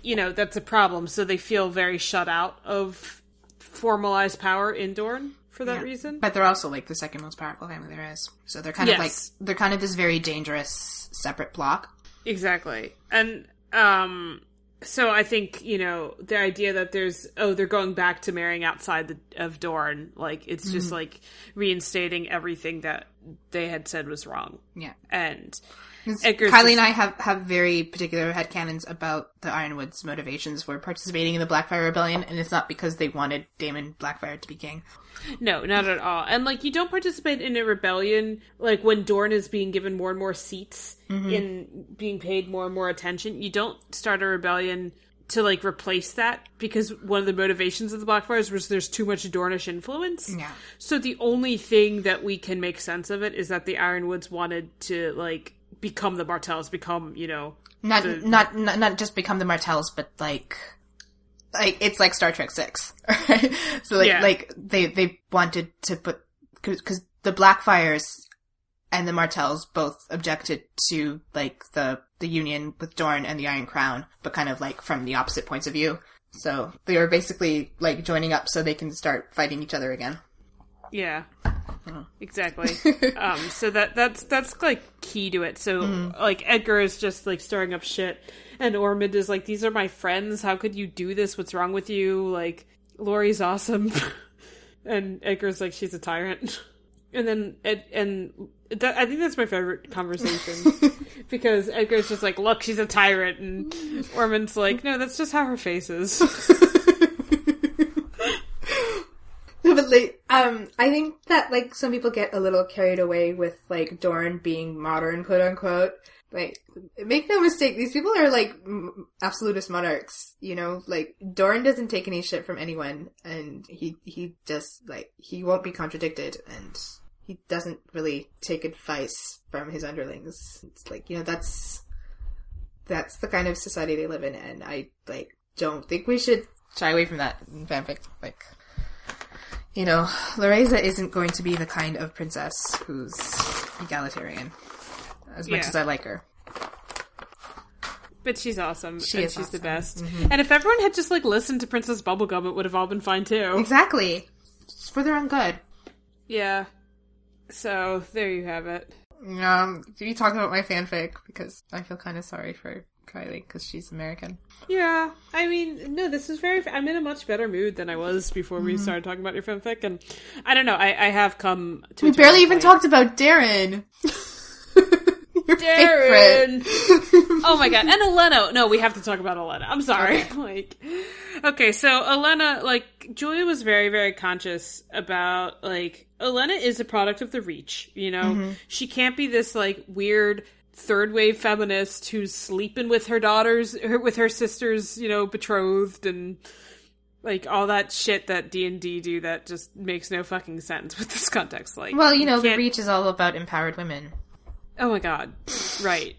you know that's a problem so they feel very shut out of formalized power in dorne for that Yeah. reason but they're also like the second most powerful family there is. So they're kind of like they're kind of this very dangerous separate block. exactly and um so I think you know the idea that there's oh they're going back to marrying outside the, of Dorne, like it's Mm-hmm. just like reinstating everything that they had said was wrong, Yeah. and Edgar's Kylie and I have, have very particular headcanons about the Yronwoods' motivations for participating in the Blackfyre Rebellion, and it's not because they wanted Daemon Blackfyre to be king. No, not at all. And like you don't participate in a rebellion like when Dorne is being given more and more seats mm-hmm. in being paid more and more attention. You don't start a rebellion to like replace that because one of the motivations of the Blackfyres was there's too much Dornish influence. Yeah. So the only thing that we can make sense of it is that the Yronwoods wanted to like become the Martells, become, you know, Not, The- not, not, not just become the Martells, but like, like, it's like Star Trek 6. Right? so like, Yeah. like, they, they wanted to put, cause, cause the Blackfyres and the Martells both objected to, like, the, the union with Dorne and the Iron Crown, but kind of like from the opposite points of view. So they were basically like joining up so they can start fighting each other again. Yeah. Exactly. um, so that that's that's like key to it. So like Edgar is just like stirring up shit, and Ormond is like, "These are my friends. How could you do this? What's wrong with you?" Like Lori's awesome, and Edgar's like, "She's a tyrant." And then Ed and that, I think that's my favorite conversation because Edgar's just like, "Look, she's a tyrant," and Ormond's like, "No, that's just how her face is." Um, I think that like some people get a little carried away with like Dorne being modern, quote unquote. Like, make no mistake, these people are like m- absolutist monarchs. You know, like Dorn doesn't take any shit from anyone, and he he just like he won't be contradicted, and he doesn't really take advice from his underlings. It's like you know that's that's the kind of society they live in, and I like don't think we should shy away from that in fanfic. Like you know, Loreza isn't going to be the kind of princess who's egalitarian. As much Yeah. as I like her. But she's awesome. She and is she's the awesome. best. And if everyone had just like listened to Princess Bubblegum, it would have all been fine too. Exactly. It's for their own good. Yeah. So there you have it. Um, do you talk about my fanfic? Because I feel kind of sorry for Kylie because she's American. Yeah, I mean, no, this is very. I'm in a much better mood than I was before Mm-hmm. we started talking about your fanfic, and I don't know. I, I have come to. We barely even talked about Darren. Darren. oh my god, and Elena. No, we have to talk about Elena. I'm sorry. like, okay, so Elena, like Julia was very, very conscious about like Elena is a product of the Reach. You know, Mm-hmm. she can't be this like weird third wave feminist who's sleeping with her daughters, with her sisters. You know, betrothed and. Like all that shit that D and D do that just makes no fucking sense with this context. Like, Well, you know, the Reach is all about empowered women. Oh my god. Right.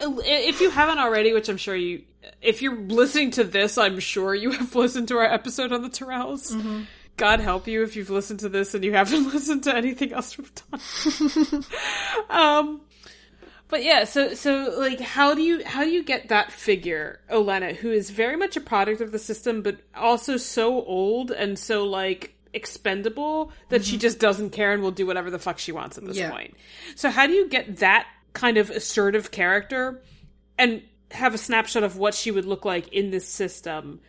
If you haven't already, which I'm sure you if you're listening to this, I'm sure you have listened to our episode on the Tyrells. God help you if you've listened to this and you haven't listened to anything else we've done. um but yeah, so so like how do you how do you get that figure, Olenna, who is very much a product of the system, but also so old and so like expendable that she mm-hmm. just doesn't care and will do whatever the fuck she wants at this Yeah. point. So how do you get that kind of assertive character and have a snapshot of what she would look like in this system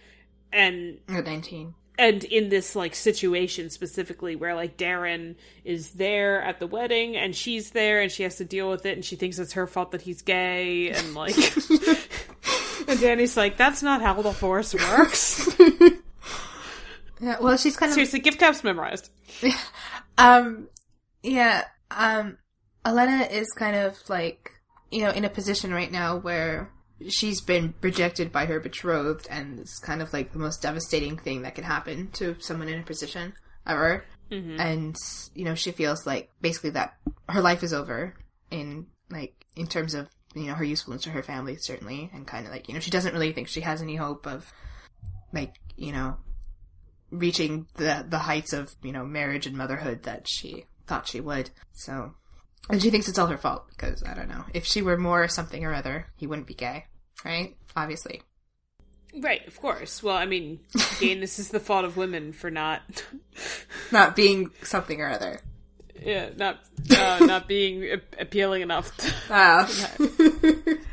and At 19. And in this like situation specifically where like Darren is there at the wedding and she's there and she has to deal with it and she thinks it's her fault that he's gay and like and Danny's like that's not how the force works. Yeah, well, she's kind of Seriously, gift caps memorized. Um, yeah, um, Elena is kind of like, you know, in a position right now where she's been rejected by her betrothed, and it's kind of like the most devastating thing that can happen to someone in her position ever. Mm-hmm. And, you know, she feels like basically that her life is over in, like, in terms of, you know, her usefulness to her family, certainly, and kind of like, you know, she doesn't really think she has any hope of, like, you know, reaching the the heights of you know marriage and motherhood that she thought she would. So, and she thinks it's all her fault because I don't know if she were more something or other, he wouldn't be gay, right? Obviously. Right, of course. Well, I mean, again, this is the fault of women for not Not being something or other. yeah, not uh, not being a- appealing enough. To.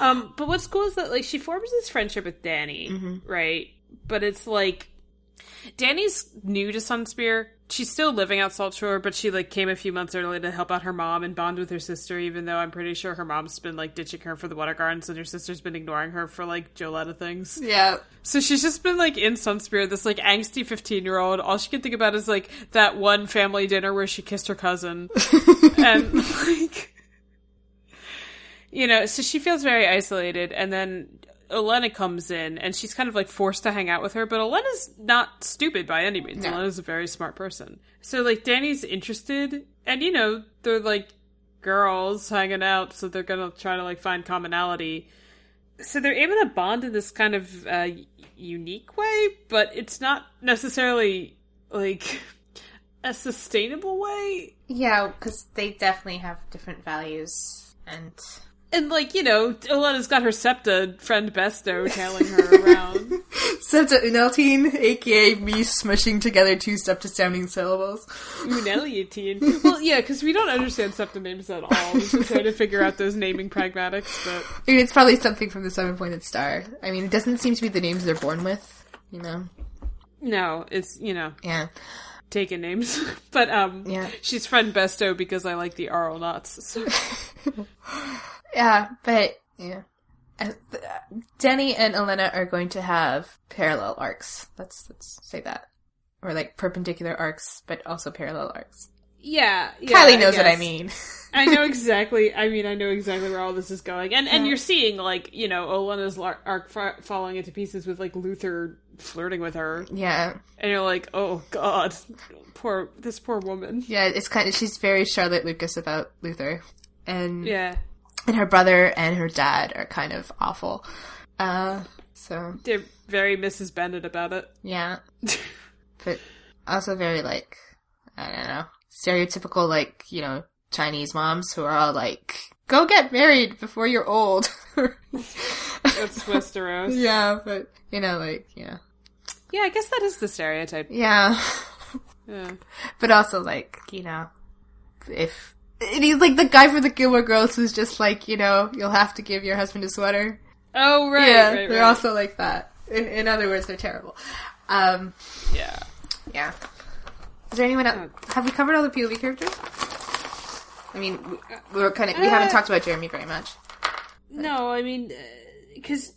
Um, but what's cool is that like she forms this friendship with Danny, Mm-hmm. right? But it's like Danny's new to Sunspear. She's still living out Saltshore, but she like came a few months early to help out her mom and bond with her sister. Even though I'm pretty sure her mom's been like ditching her for the water gardens, and her sister's been ignoring her for like Joletta things. Yeah. So she's just been like in Sunspear, this like angsty 15 year old. All she can think about is like that one family dinner where she kissed her cousin. and like, you know, so she feels very isolated. And then Elena comes in and she's kind of like forced to hang out with her, but Elena's not stupid by any means. No. Elena's a very smart person. So like Danny's interested and you know, they're like girls hanging out, so they're gonna try to like find commonality so they're able to bond in this kind of uh, unique way, but it's not necessarily like a sustainable way. Yeah, because they definitely have different values and And like you know, Elena's got her Septa friend Besto tailing her around. Septa Unaltine, aka me smushing together two septa sounding syllables. Uneliatine. Well, yeah, because we don't understand Septa names at all. We just try to figure out those naming pragmatics, but I mean, it's probably something from the seven pointed star. I mean, it doesn't seem to be the names they're born with, you know? no, it's you know Yeah. taken names. but um, Yeah. she's friend Besto because I like the Arl nuts. So. Yeah, but, yeah. Uh, Danny and Elena are going to have parallel arcs. Let's, let's say that. Or like perpendicular arcs, but also parallel arcs. Yeah, yeah Kylie knows what I mean. I know exactly. I mean, I know exactly where all this is going, and and you're seeing like you know Olenna's lar- arc fa- falling into pieces with like Luthor flirting with her, yeah. and you're like, oh god, poor this poor woman. Yeah, it's kind of, she's very Charlotte Lucas about Luthor. And, Yeah, and her brother and her dad are kind of awful. Uh, so, they're very Mrs. Bennet about it. yeah. but also very like I don't know stereotypical like you know Chinese moms who are all like go get married before you're old. That's Westeros. yeah, but you know like yeah Yeah, I guess that is the stereotype. yeah, Yeah. but also like you know if and he's like the guy from the Gilmore Girls who's just like you know you'll have to give your husband a sweater. Oh right, yeah, right, they're also like that. In in other words, they're terrible. Um, yeah. Yeah. Is there anyone else? Have we covered all the POV characters? I mean, we, are kind of we haven't Uh, talked about Jeremy very much. No, I mean, because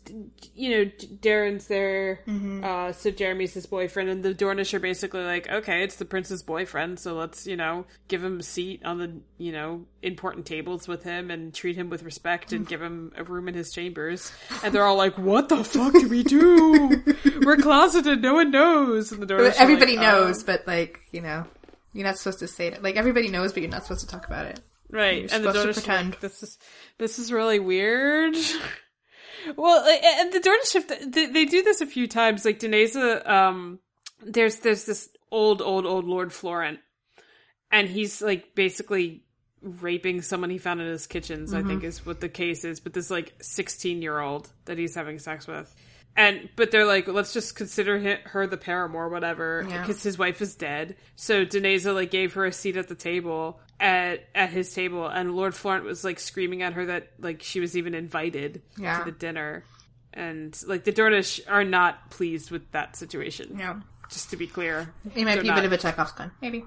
you know Darren's there, Mm-hmm. uh, so Jeremy's his boyfriend, and the Dornish are basically like, okay, it's the prince's boyfriend, so let's you know give him a seat on the you know important tables with him and treat him with respect and give him a room in his chambers. And they're all like, "What the fuck do we do? We're closeted. No one knows." And the Dornish, Everybody like, knows, "Oh." but like you know, you're not supposed to say it. Like everybody knows, but you're not supposed to talk about it. right? You're and the Dornish pretend. like, this is this is really weird. well, and the Dornish shift they, do this a few times. Like Deneza, um, there's there's this old old old Lord Florent, and he's like basically raping someone he found in his kitchens. I think is what the case is. But this like 16 year old that he's having sex with. And but they're like, let's just consider hi- her the paramour, whatever, Yeah. because his wife is dead. So Deneza like gave her a seat at the table at at his table, and Lord Florent was like screaming at her that like she was even invited Yeah. to the dinner, and like the Dornish are not pleased with that situation. No, Just to be clear, it might be a bit of a Chekhov's gun. Maybe.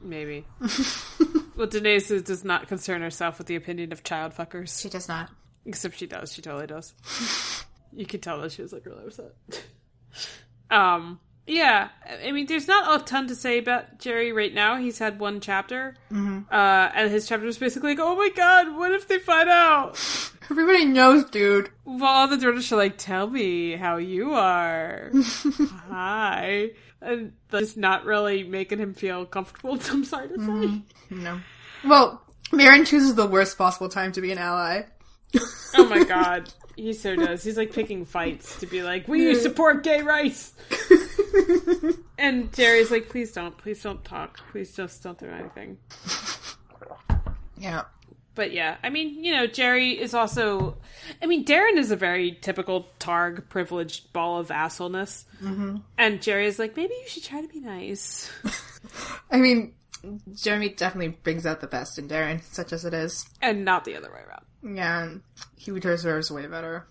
maybe. well, Deneza does not concern herself with the opinion of child fuckers, She does not. except she does. She totally does. you could tell that she was like really upset. um. Yeah, I mean, there's not a ton to say about Jerry right now. He's had one chapter, uh, and his chapter is basically like, "Oh my god, what if they find out?" Everybody knows, dude. Well, all the Dornish are like, "Tell me how you are." Hi, and that's not really making him feel comfortable. I'm sorry to say. No. Well, Maron chooses the worst possible time to be an ally. Oh my god, he so does. He's like picking fights to be like, "We support gay rights." And Jerry's like, please don't, please don't talk, please just don't do anything. Yeah. But yeah, I mean, you know, Jerry is also, I mean, Darren is a very typical Targ privileged ball of assholeness. Mm-hmm. And Jerry is like, maybe you should try to be nice. I mean, Jeremy definitely brings out the best in Darren, such as it is. and not the other way around. Yeah, he deserves way better.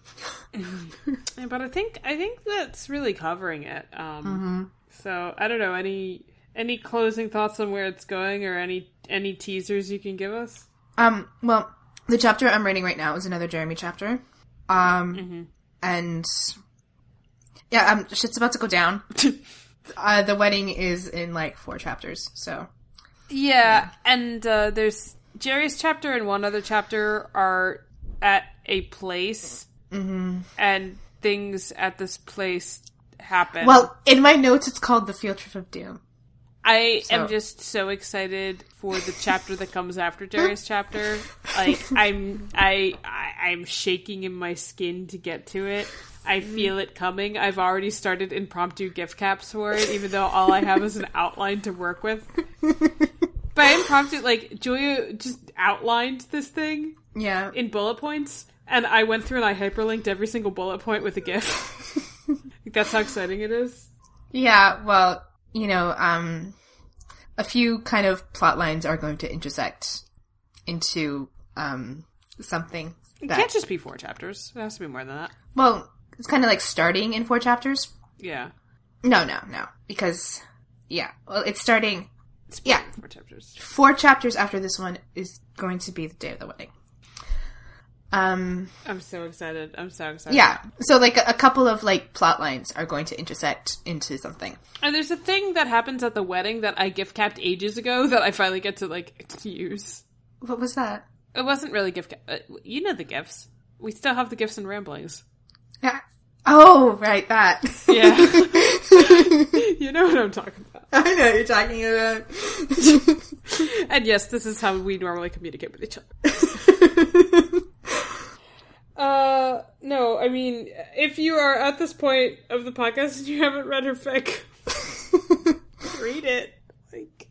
Yeah, but I think I think that's really covering it. Um, So I don't know any any closing thoughts on where it's going or any any teasers you can give us. Um, well, the chapter I'm reading right now is another Jeremy chapter. Um, and yeah, um, shit's about to go down. uh, the wedding is in like four chapters, so Yeah, and uh, there's Jerry's chapter and one other chapter are at a place, and things at this place happen. well, in my notes, it's called the Field Trip of Doom. I am just so excited for the chapter that comes after Jerry's chapter. Like I'm, I, I, I'm shaking in my skin to get to it. I feel it coming. I've already started impromptu gift caps for it, even though all I have is an outline to work with. But I impromptu, like Julia just outlined this thing Yeah, in bullet points, and I went through and I hyperlinked every single bullet point with a GIF. Like, That's how exciting it is. yeah. Well, you know, um, a few kind of plot lines are going to intersect into um something. It that- can't just be four chapters. It has to be more than that. Well, it's kind of like starting in four chapters. Yeah. No, no, no. Because, yeah. Well, it's starting. Yeah. Four chapters. Four chapters after this one is going to be the day of the wedding. Um, I'm so excited. I'm so excited. yeah. So, like, a, a couple of, like, plot lines are going to intersect into something. And there's a thing that happens at the wedding that I gift capped ages ago that I finally get to, like, use. What was that? It wasn't really gift cap. Uh, you know the gifts. We still have the gifts and ramblings. Yeah. Oh, right, that. Yeah. you know what I'm talking about. I know what you're talking about. And yes, this is how we normally communicate with each other. Uh, no, I mean, if you are at this point of the podcast and you haven't read her fic, read it. Like,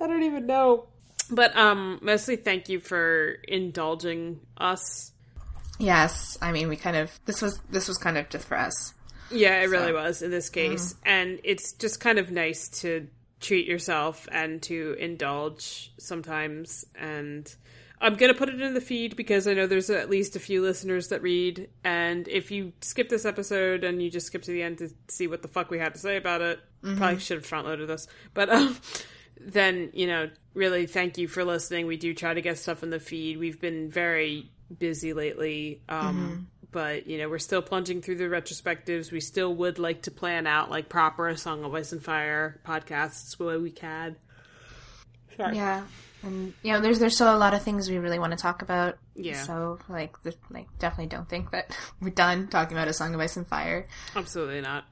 I don't even know. But, um, mostly thank you for indulging us. Yes, I mean, we kind of, this was, this was kind of just for us. Yeah, it really was in this case. And it's just kind of nice to treat yourself and to indulge sometimes. And I'm going to put it in the feed because I know there's at least a few listeners that read. And if you skip this episode and you just skip to the end to see what the fuck we had to say about it, probably should have front loaded this. But, um, then, you know, really thank you for listening. We do try to get stuff in the feed. We've been very busy lately. Um, but you know, we're still plunging through the retrospectives. We still would like to plan out like proper A Song of Ice and Fire podcasts where we can. Sorry. Yeah. And, you know, there's, there's still a lot of things we really want to talk about. Yeah. So, like, th- like, definitely don't think that we're done talking about A Song of Ice and Fire. Absolutely not.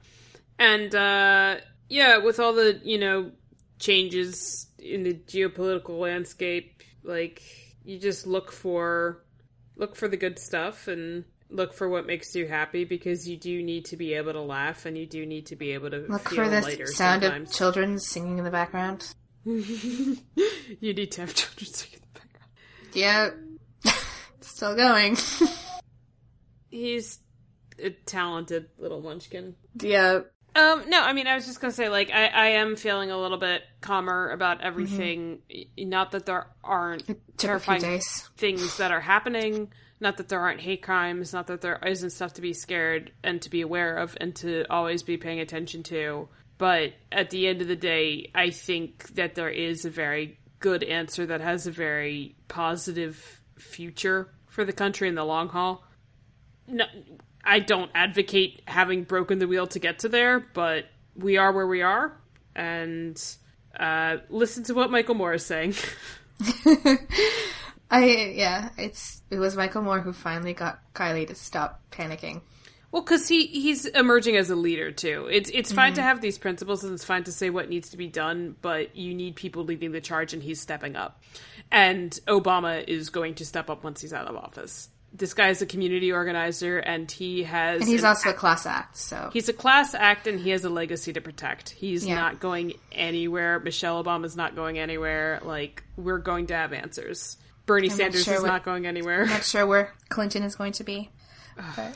And uh yeah, with all the, you know, changes in the geopolitical landscape, like you just look for look for the good stuff and look for what makes you happy because you do need to be able to laugh and you do need to be able to Look feel for the sound sometimes. of children singing in the background. you need to have children sing in the background. Yeah. Still going. He's a talented little munchkin. yeah. Um, no, I mean, I was just gonna say, like, I, I am feeling a little bit calmer about everything. Y- Not that there aren't Took a few terrifying things that are happening. Not that there aren't hate crimes. Not that there isn't stuff to be scared and to be aware of and to always be paying attention to. But at the end of the day, I think that there is a very good answer that has a very positive future for the country in the long haul. No, I don't advocate having broken the wheel to get to there, but we are where we are, and uh, listen to what Michael Moore is saying. I yeah, it's it was Michael Moore who finally got Kylie to stop panicking. Well, because he he's emerging as a leader too. It's it's fine to have these principles and it's fine to say what needs to be done, but you need people leading the charge, and he's stepping up. And Obama is going to step up once he's out of office. This guy is a community organizer, and he has And he's an also a class act, so He's a class act and he has a legacy to protect. He's Yeah. not going anywhere. Michelle Obama's not going anywhere. Like, we're going to have answers. Bernie not Sanders sure is not going anywhere. I'm not sure where Clinton is going to be. But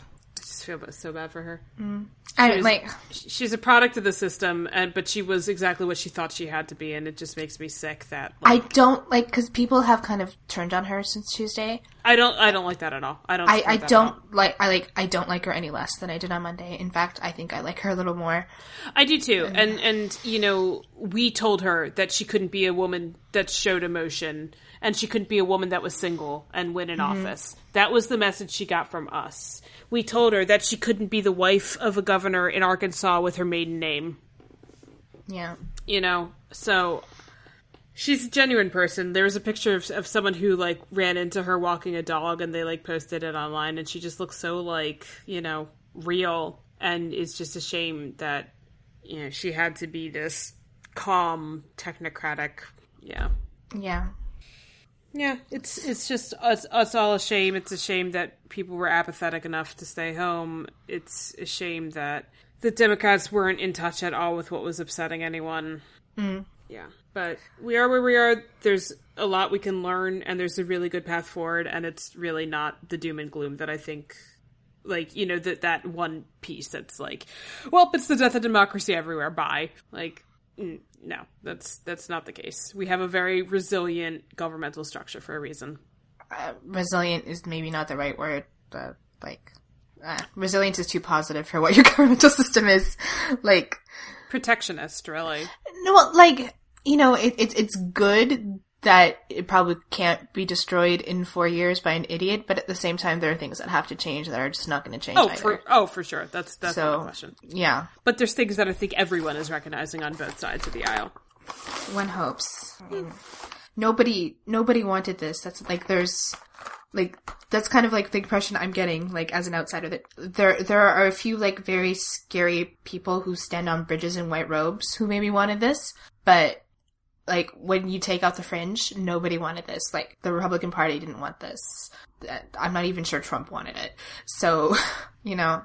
feel so bad for her. Mm. I was- like. She's a product of the system, and but she was exactly what she thought she had to be, and it just makes me sick that I don't like because people have kind of turned on her since Tuesday. I don't I don't like that at all. I don't. I, I don't like I like I don't like her any less than I did on Monday. In fact, I think I like her a little more. I do too, and and you know we told her that she couldn't be a woman that showed emotion, and she couldn't be a woman that was single and win an mm-hmm. office. That was the message she got from us. We told her that she couldn't be the wife of a governor in Arkansas with her maiden name. Yeah. you know so she's a genuine person there was a picture of, of someone who like ran into her walking a dog and they like posted it online and she just looks so like you know real and it's just a shame that you know she had to be this calm technocratic yeah Yeah. Yeah. It's it's just us us all a shame. It's a shame that people were apathetic enough to stay home. It's a shame that the democrats weren't in touch at all with what was upsetting anyone. Yeah. But we are where we are. There's a lot we can learn and there's a really good path forward and it's really not the doom and gloom that i think like you know that that one piece that's like well it's the death of democracy everywhere. Bye. Like mm, no that's that's not the case we have a very resilient governmental structure for a reason Uh, resilient is maybe not the right word. But like, uh, resilient is too positive for what your governmental system is. Like, protectionist really no, like you know, it, it's it's good that it probably can't be destroyed in four years by an idiot, but at the same time, there are things that have to change that are just not going to change. oh either. for oh for sure that's that's not So- a question yeah, but there's things that i think everyone is recognizing on both sides of the aisle one hopes. Mean, nobody nobody wanted this. That's like there's like that's kind of like the impression I'm getting like as an outsider that there there are a few like very scary people who stand on bridges in white robes who maybe wanted this, but like when you take out the fringe, nobody wanted this. Like the Republican Party didn't want this. Uh, I'm not even sure Trump wanted it. So, you know,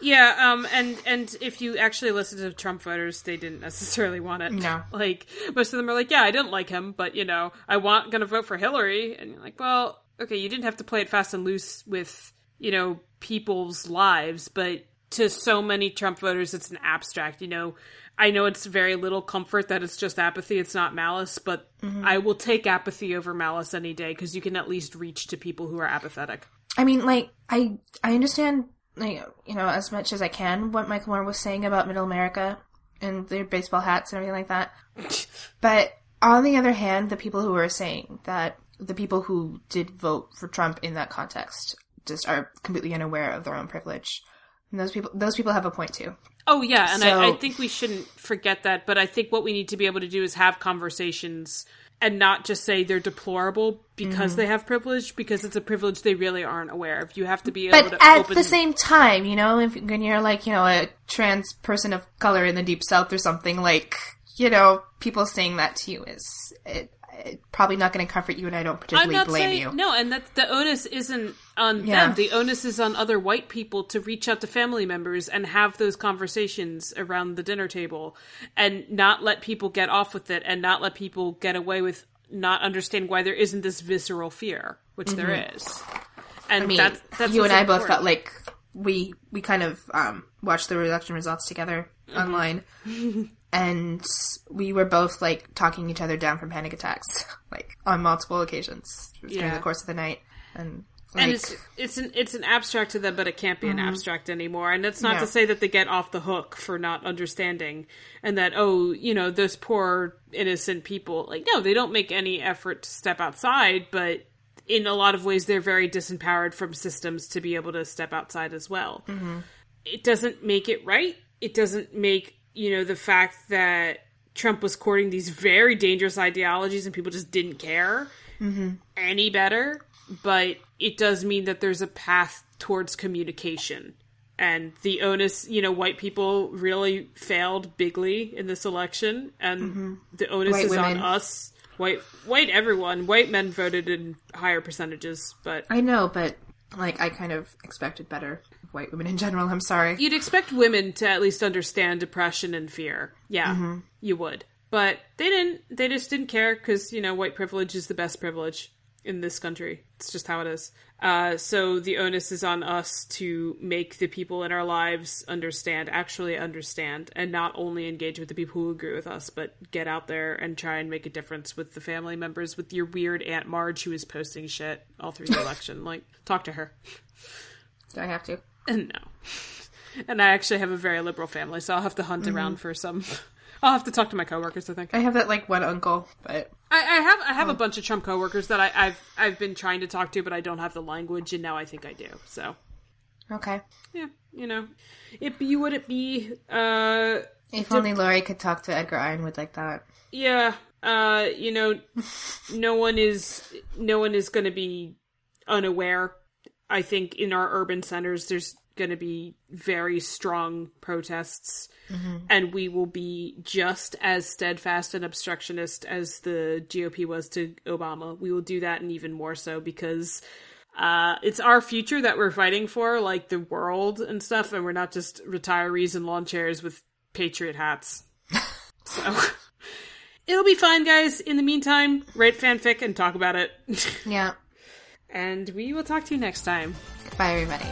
Yeah, um, and and if you actually listen to Trump voters, they didn't necessarily want it. No. like most of them are like, yeah, I didn't like him, but you know, I want gonna vote for Hillary, and you're like, well, okay, you didn't have to play it fast and loose with you know people's lives, but to so many Trump voters, it's an abstract. You know, I know it's very little comfort that it's just apathy, it's not malice, but mm-hmm. I will take apathy over malice any day because you can at least reach to people who are apathetic. I mean, like, I I understand, like, you know, as much as I can what Michael Moore was saying about Middle America and their baseball hats and everything like that. But on the other hand, the people who are saying that the people who did vote for Trump in that context just are completely unaware of their own privilege. And those people, those people have a point too. Oh yeah, and I, So- I think we shouldn't forget that. But I think what we need to be able to do is have conversations and not just say they're deplorable because Mm-hmm. they have privilege, because it's a privilege they really aren't aware of. You have to be able But to at the same time, you know, if when you're like, you know, a trans person of color in the deep south or something, like, you know, people saying that to you is it, probably not going to comfort you, and I don't I'm particularly not blame saying you. no, and that the onus isn't on Yeah. them. The onus is on other white people to reach out to family members and have those conversations around the dinner table, and not let people get off with it, and not let people get away with not understanding why there isn't this visceral fear, which there is. And Mm-hmm. I mean, that's, that's you and I both felt like we we kind of um, watched the election results together Mm-hmm. online, and we were both like talking each other down from panic attacks, like on multiple occasions during Yeah. the course of the night, and like, and it's it's an it's an abstract to them, but it can't be an abstract anymore. And that's not Mm-hmm. To say that they get off the hook for not understanding, and that oh, you know, those poor innocent people. Like, no, they don't make any effort to step outside, but in a lot of ways, they're very disempowered from systems to be able to step outside as well. Mm-hmm. It doesn't make it right. It doesn't make you know the fact that Trump was courting these very dangerous ideologies and people just didn't care mm-hmm. any better, but it does mean that there's a path towards communication. And the onus, you know, white people really failed bigly in this election, and mm-hmm. the onus White is women. on us. White, white, everyone. White men voted in higher percentages, but I know, but like I kind of expected better white women in general. I'm sorry. you'd expect women to at least understand depression and fear. Yeah, you would, but they didn't. They just didn't care because you know white privilege is the best privilege. in this country. It's just how it is. Uh, so the onus is on us to make the people in our lives understand, actually understand, and not only engage with the people who agree with us, but get out there and try and make a difference with the family members, with your weird Aunt Marge who is posting shit all through the election. Like, talk to her. Do I have to? No. And I actually have a very liberal family, so I'll have to hunt around for some. I'll have to talk to my coworkers. I think I have that like one uncle, but I, I have I have a bunch of Trump coworkers that I, I've I've been trying to talk to, but I don't have the language, and now I think I do. So okay. yeah, you know, it be would it be. Uh, If only Lori could talk to Edgar Yronwood like that. yeah, uh, you know, no one is no one is going to be unaware. I think in our urban centers, there's going to be very strong protests, and we will be just as steadfast and obstructionist as the GOP was to Obama. We will do that, and even more so because. Uh, it's our future that we're fighting for, like the world and stuff, and we're not just retirees in lawn chairs with patriot hats. so it'll be fine, guys. In the meantime, write fanfic and talk about it. Yeah. And we will talk to you next time. Bye, everybody.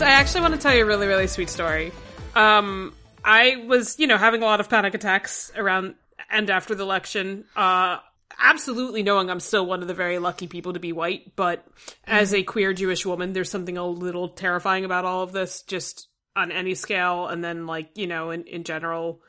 Guys, I actually want to tell you a really, really sweet story. Um, I was, you know, having a lot of panic attacks around and after the election. Uh, absolutely knowing I'm still one of the very lucky people to be white, but as a queer Jewish woman, there's something a little terrifying about all of this, just on any scale, and then like, you know, in, in general,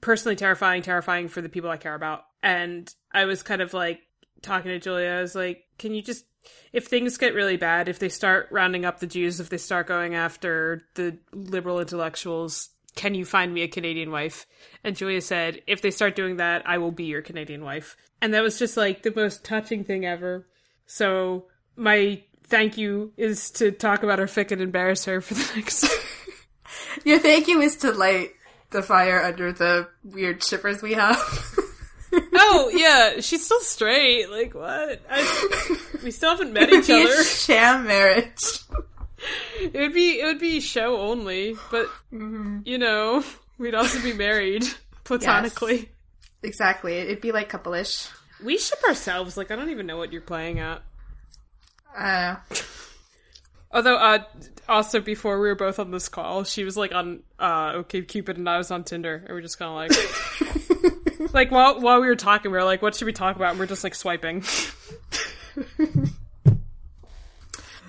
personally terrifying, terrifying for the people I care about. And I was kind of like talking to Julia, I was like, can you just if things get really bad, if they start rounding up the Jews, if they start going after the liberal intellectuals, can you find me a Canadian wife? And Julia said, if they start doing that, I will be your Canadian wife. And that was just like the most touching thing ever. So my thank you is to talk about her fic and embarrass her for the next. Your thank you is to light the fire under the weird shippers we have. oh yeah, she's still straight. Like what? I, we still haven't met each other. sham marriage. It would be it would be show only, but you know, we'd also be married platonically. Exactly. It'd be like couple-ish. We ship ourselves. Like I don't even know what you're playing at. Uh, Although, uh, also before we were both on this call, she was like on uh OkCupid and I was on Tinder, and we're just kind of like, like while while we were talking, we were like, what should we talk about? And we're just like swiping.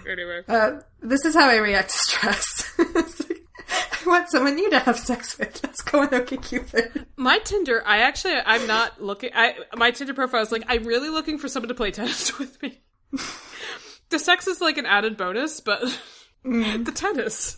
anyway, uh, this is how I react to stress. It's like, I want someone new to have sex with. Let's go on OkCupid. my Tinder, I actually I'm not looking. I my Tinder profile is like I'm really looking for someone to play tennis with me. the sex is like an added bonus, but the tennis.